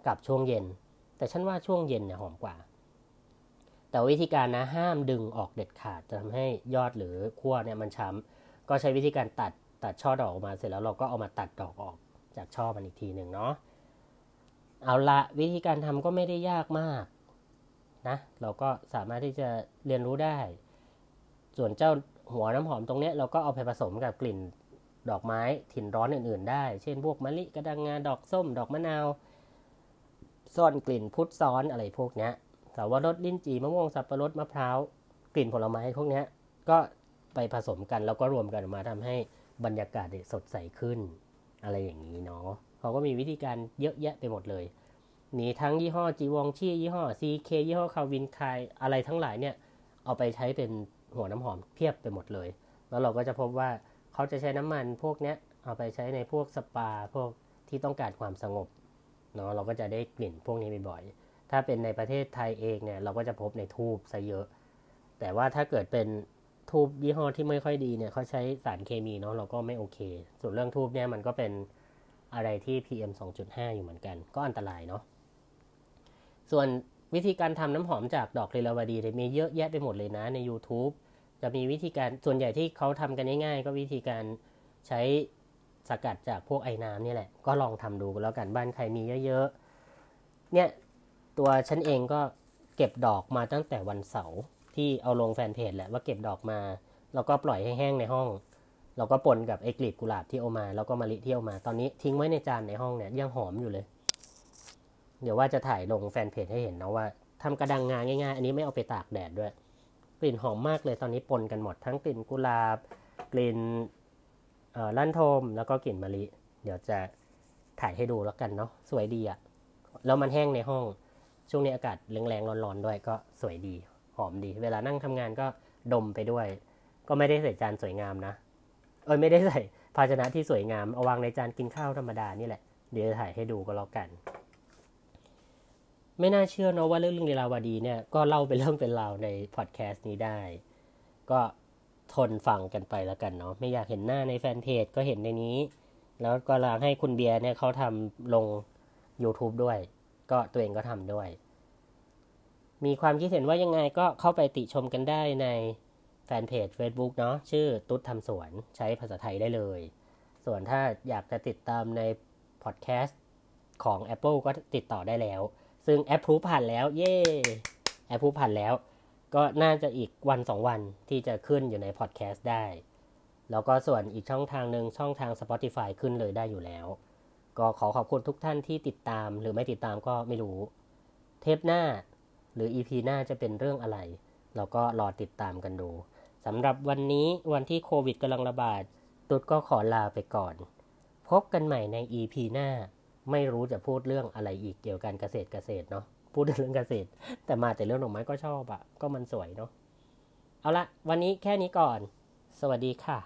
กับช่วงเย็น แต่ฉันว่าช่วงเย็นเนี่ยหอมกว่า แต่วิธีการนะห้ามดึงออกเด็ดขาดจะทำให้ยอดหรือขั้วเนี่ยมันช้ำก็ใช้วิธีการตัดตัดช่อดอกออกมาเสร็จแล้วเราก็เอามาตัดดอกออกจากช่อมันอีกทีหนึ่งเนาะ เอาละวิธีการทำก็ไม่ได้ยากมากนะเราก็สามารถที่จะเรียนรู้ได้ ส่วนเจ้าหัวน้ำหอมตรงนี้เราก็เอาไปผสมกับกลิ่นดอกไม้ถิ่นร้อนอื่น ๆ ได้ เช่นพวกมะลิกระดังงาดอกส้ม ดอกมะนาวซ่อนกลิ่นพุทธซ้อนอะไรพวกนี้สาวรสลิ้นจี่มะม่วงสับปะรดมะพร้าวกลิ่นผลไม้พวกนี้ก็ไปผสมกันแล้วก็รวมกันมาทำให้บรรยากาศสดใสขึ้น อะไรอย่างนี้เนาะ เขาก็มีวิธีการเยอะแยะไปหมดเลยมีทั้งยี่ห้อจีวองชี่ยี่ห้อซีเคยี่ห้อคาวินคายอะไรทั้งหลายเนี่ย เอาไปใช้เป็นหัวน้ำหอมเพียบไปหมดเลย แล้วเราก็จะพบว่าเขาจะใช้น้ำมันพวกนี้เอาไปใช้ในพวกสปาพวกที่ต้องการความสงบเนาะเราก็จะได้กลิ่นพวกนี้บ่อยๆถ้าเป็นในประเทศไทยเองเนี่ยเราก็จะพบในทูบซะเยอะ แต่ว่าถ้าเกิดเป็นทูบยี่ห้อที่ไม่ค่อยดีเนี่ยเขาใช้สารเคมีเนาะเราก็ไม่โอเค ส่วนเรื่องธูปเนี่ยมันก็เป็น อะไรที่ PM 2.5 อยู่เหมือนกัน ก็อันตรายเนาะส่วนวิธีการทำน้ำหอมจากดอกลีลาวดีมีเยอะแยะไปหมดเลยนะใน YouTube จะมีวิธีการส่วนใหญ่ที่เขาทำกันง่ายๆ ก็วิธีการใช้สกัดจากพวกไอ้น้ำนี่แหละ ก็ลองทำดูแล้วกันบ้านใครมีเยอะๆ เนี่ย ตัวฉันเองก็เก็บดอกมาตั้งแต่วันเสาร์ที่เอาลงแฟนเพจแหละว่าเก็บดอกมา แล้วก็ปล่อยให้แห้งในห้อง แล้วก็ปนกับไอ้กลีบกุหลาบที่เอามา แล้วก็มะลิที่เอามา ตอนนี้ทิ้งไว้ในจานในห้องเนี่ยยังหอมอยู่เลย เดี๋ยวว่าจะถ่ายลงแฟนเพจให้เห็นนะว่าทำกระดังงาง่าย ๆ อันนี้ไม่เอาไปตากแดดด้วย กลิ่นหอมมากเลยตอนนี้ปนกันหมดทั้งกลิ่นกุหลาบ กลิ่นลั่นโทมแล้วก็กลิ่นมะลิ เดี๋ยวจะถ่ายให้ดูแล้วกันเนาะสวยดีอะ่ะแล้วมันแห้งในห้อง ช่วงนี้อากาศแรงๆร้อนๆด้วยก็สวยดี หอมดี เวลานั่งทำงานก็ดมไปด้วย ก็ไม่ได้ใส่จานสวยงามนะ เออไม่ได้ใส่ภาชนะที่สวยงามเอาวางในจานกินข้าวธรรมดานี่แหละ เดี๋ยวจะถ่ายให้ดูก็แล้วกัน ไม่น่าเชื่อเนาะว่าเรื่องเรื่องลีลาวดีเนี่ยก็เล่าเป็นเรื่องเป็นราวในพอดแคสต์นี้ได้ ก็ทนฟังกันไปแล้วกันเนาะไม่อยากเห็นหน้าในแฟนเพจก็เห็นในนี้ แล้วก็ลางให้คุณเบียร์เนี่ยเขาทำลง YouTube ด้วย ก็ตัวเองก็ทำด้วย มีความคิดเห็นว่ายังไงก็เข้าไปติชมกันได้ใน แฟนเพจ Facebook เนาะชื่อตุ๊ดทำสวนใช้ภาษาไทยได้เลย ส่วนถ้าอยากจะติดตามในพอดแคสต์ของ Apple ก็ติดต่อได้แล้ว ซึ่งแอปพูผ่านแล้ว เย่แอปพูผ่านแล้ว ก็น่าจะอีกวันสองวันที่จะขึ้นอยู่ในพอดแคสต์ได้ แล้วก็ส่วนอีกช่องทางหนึ่งช่องทาง Spotify ขึ้นเลยได้อยู่แล้ว ก็ขอขอบคุณทุกท่านที่ติดตามหรือไม่ติดตามก็ไม่รู้ เทปหน้าหรือ EP หน้าจะเป็นเรื่องอะไร เราก็รอติดตามกันดู สำหรับวันนี้วันที่โควิดกำลังระบาด ตุ๊ดก็ขอลาไปก่อน พบกันใหม่ใน EP หน้า ไม่รู้จะพูดเรื่องอะไรอีกเกี่ยวกับเกษตรเกษตรเนาะ พูดเรื่องเกษตร แต่มาแต่เรื่องดอกไม้ก็ชอบอะก็มันสวยเนาะ เอาละวันนี้แค่นี้ก่อน สวัสดีค่ะ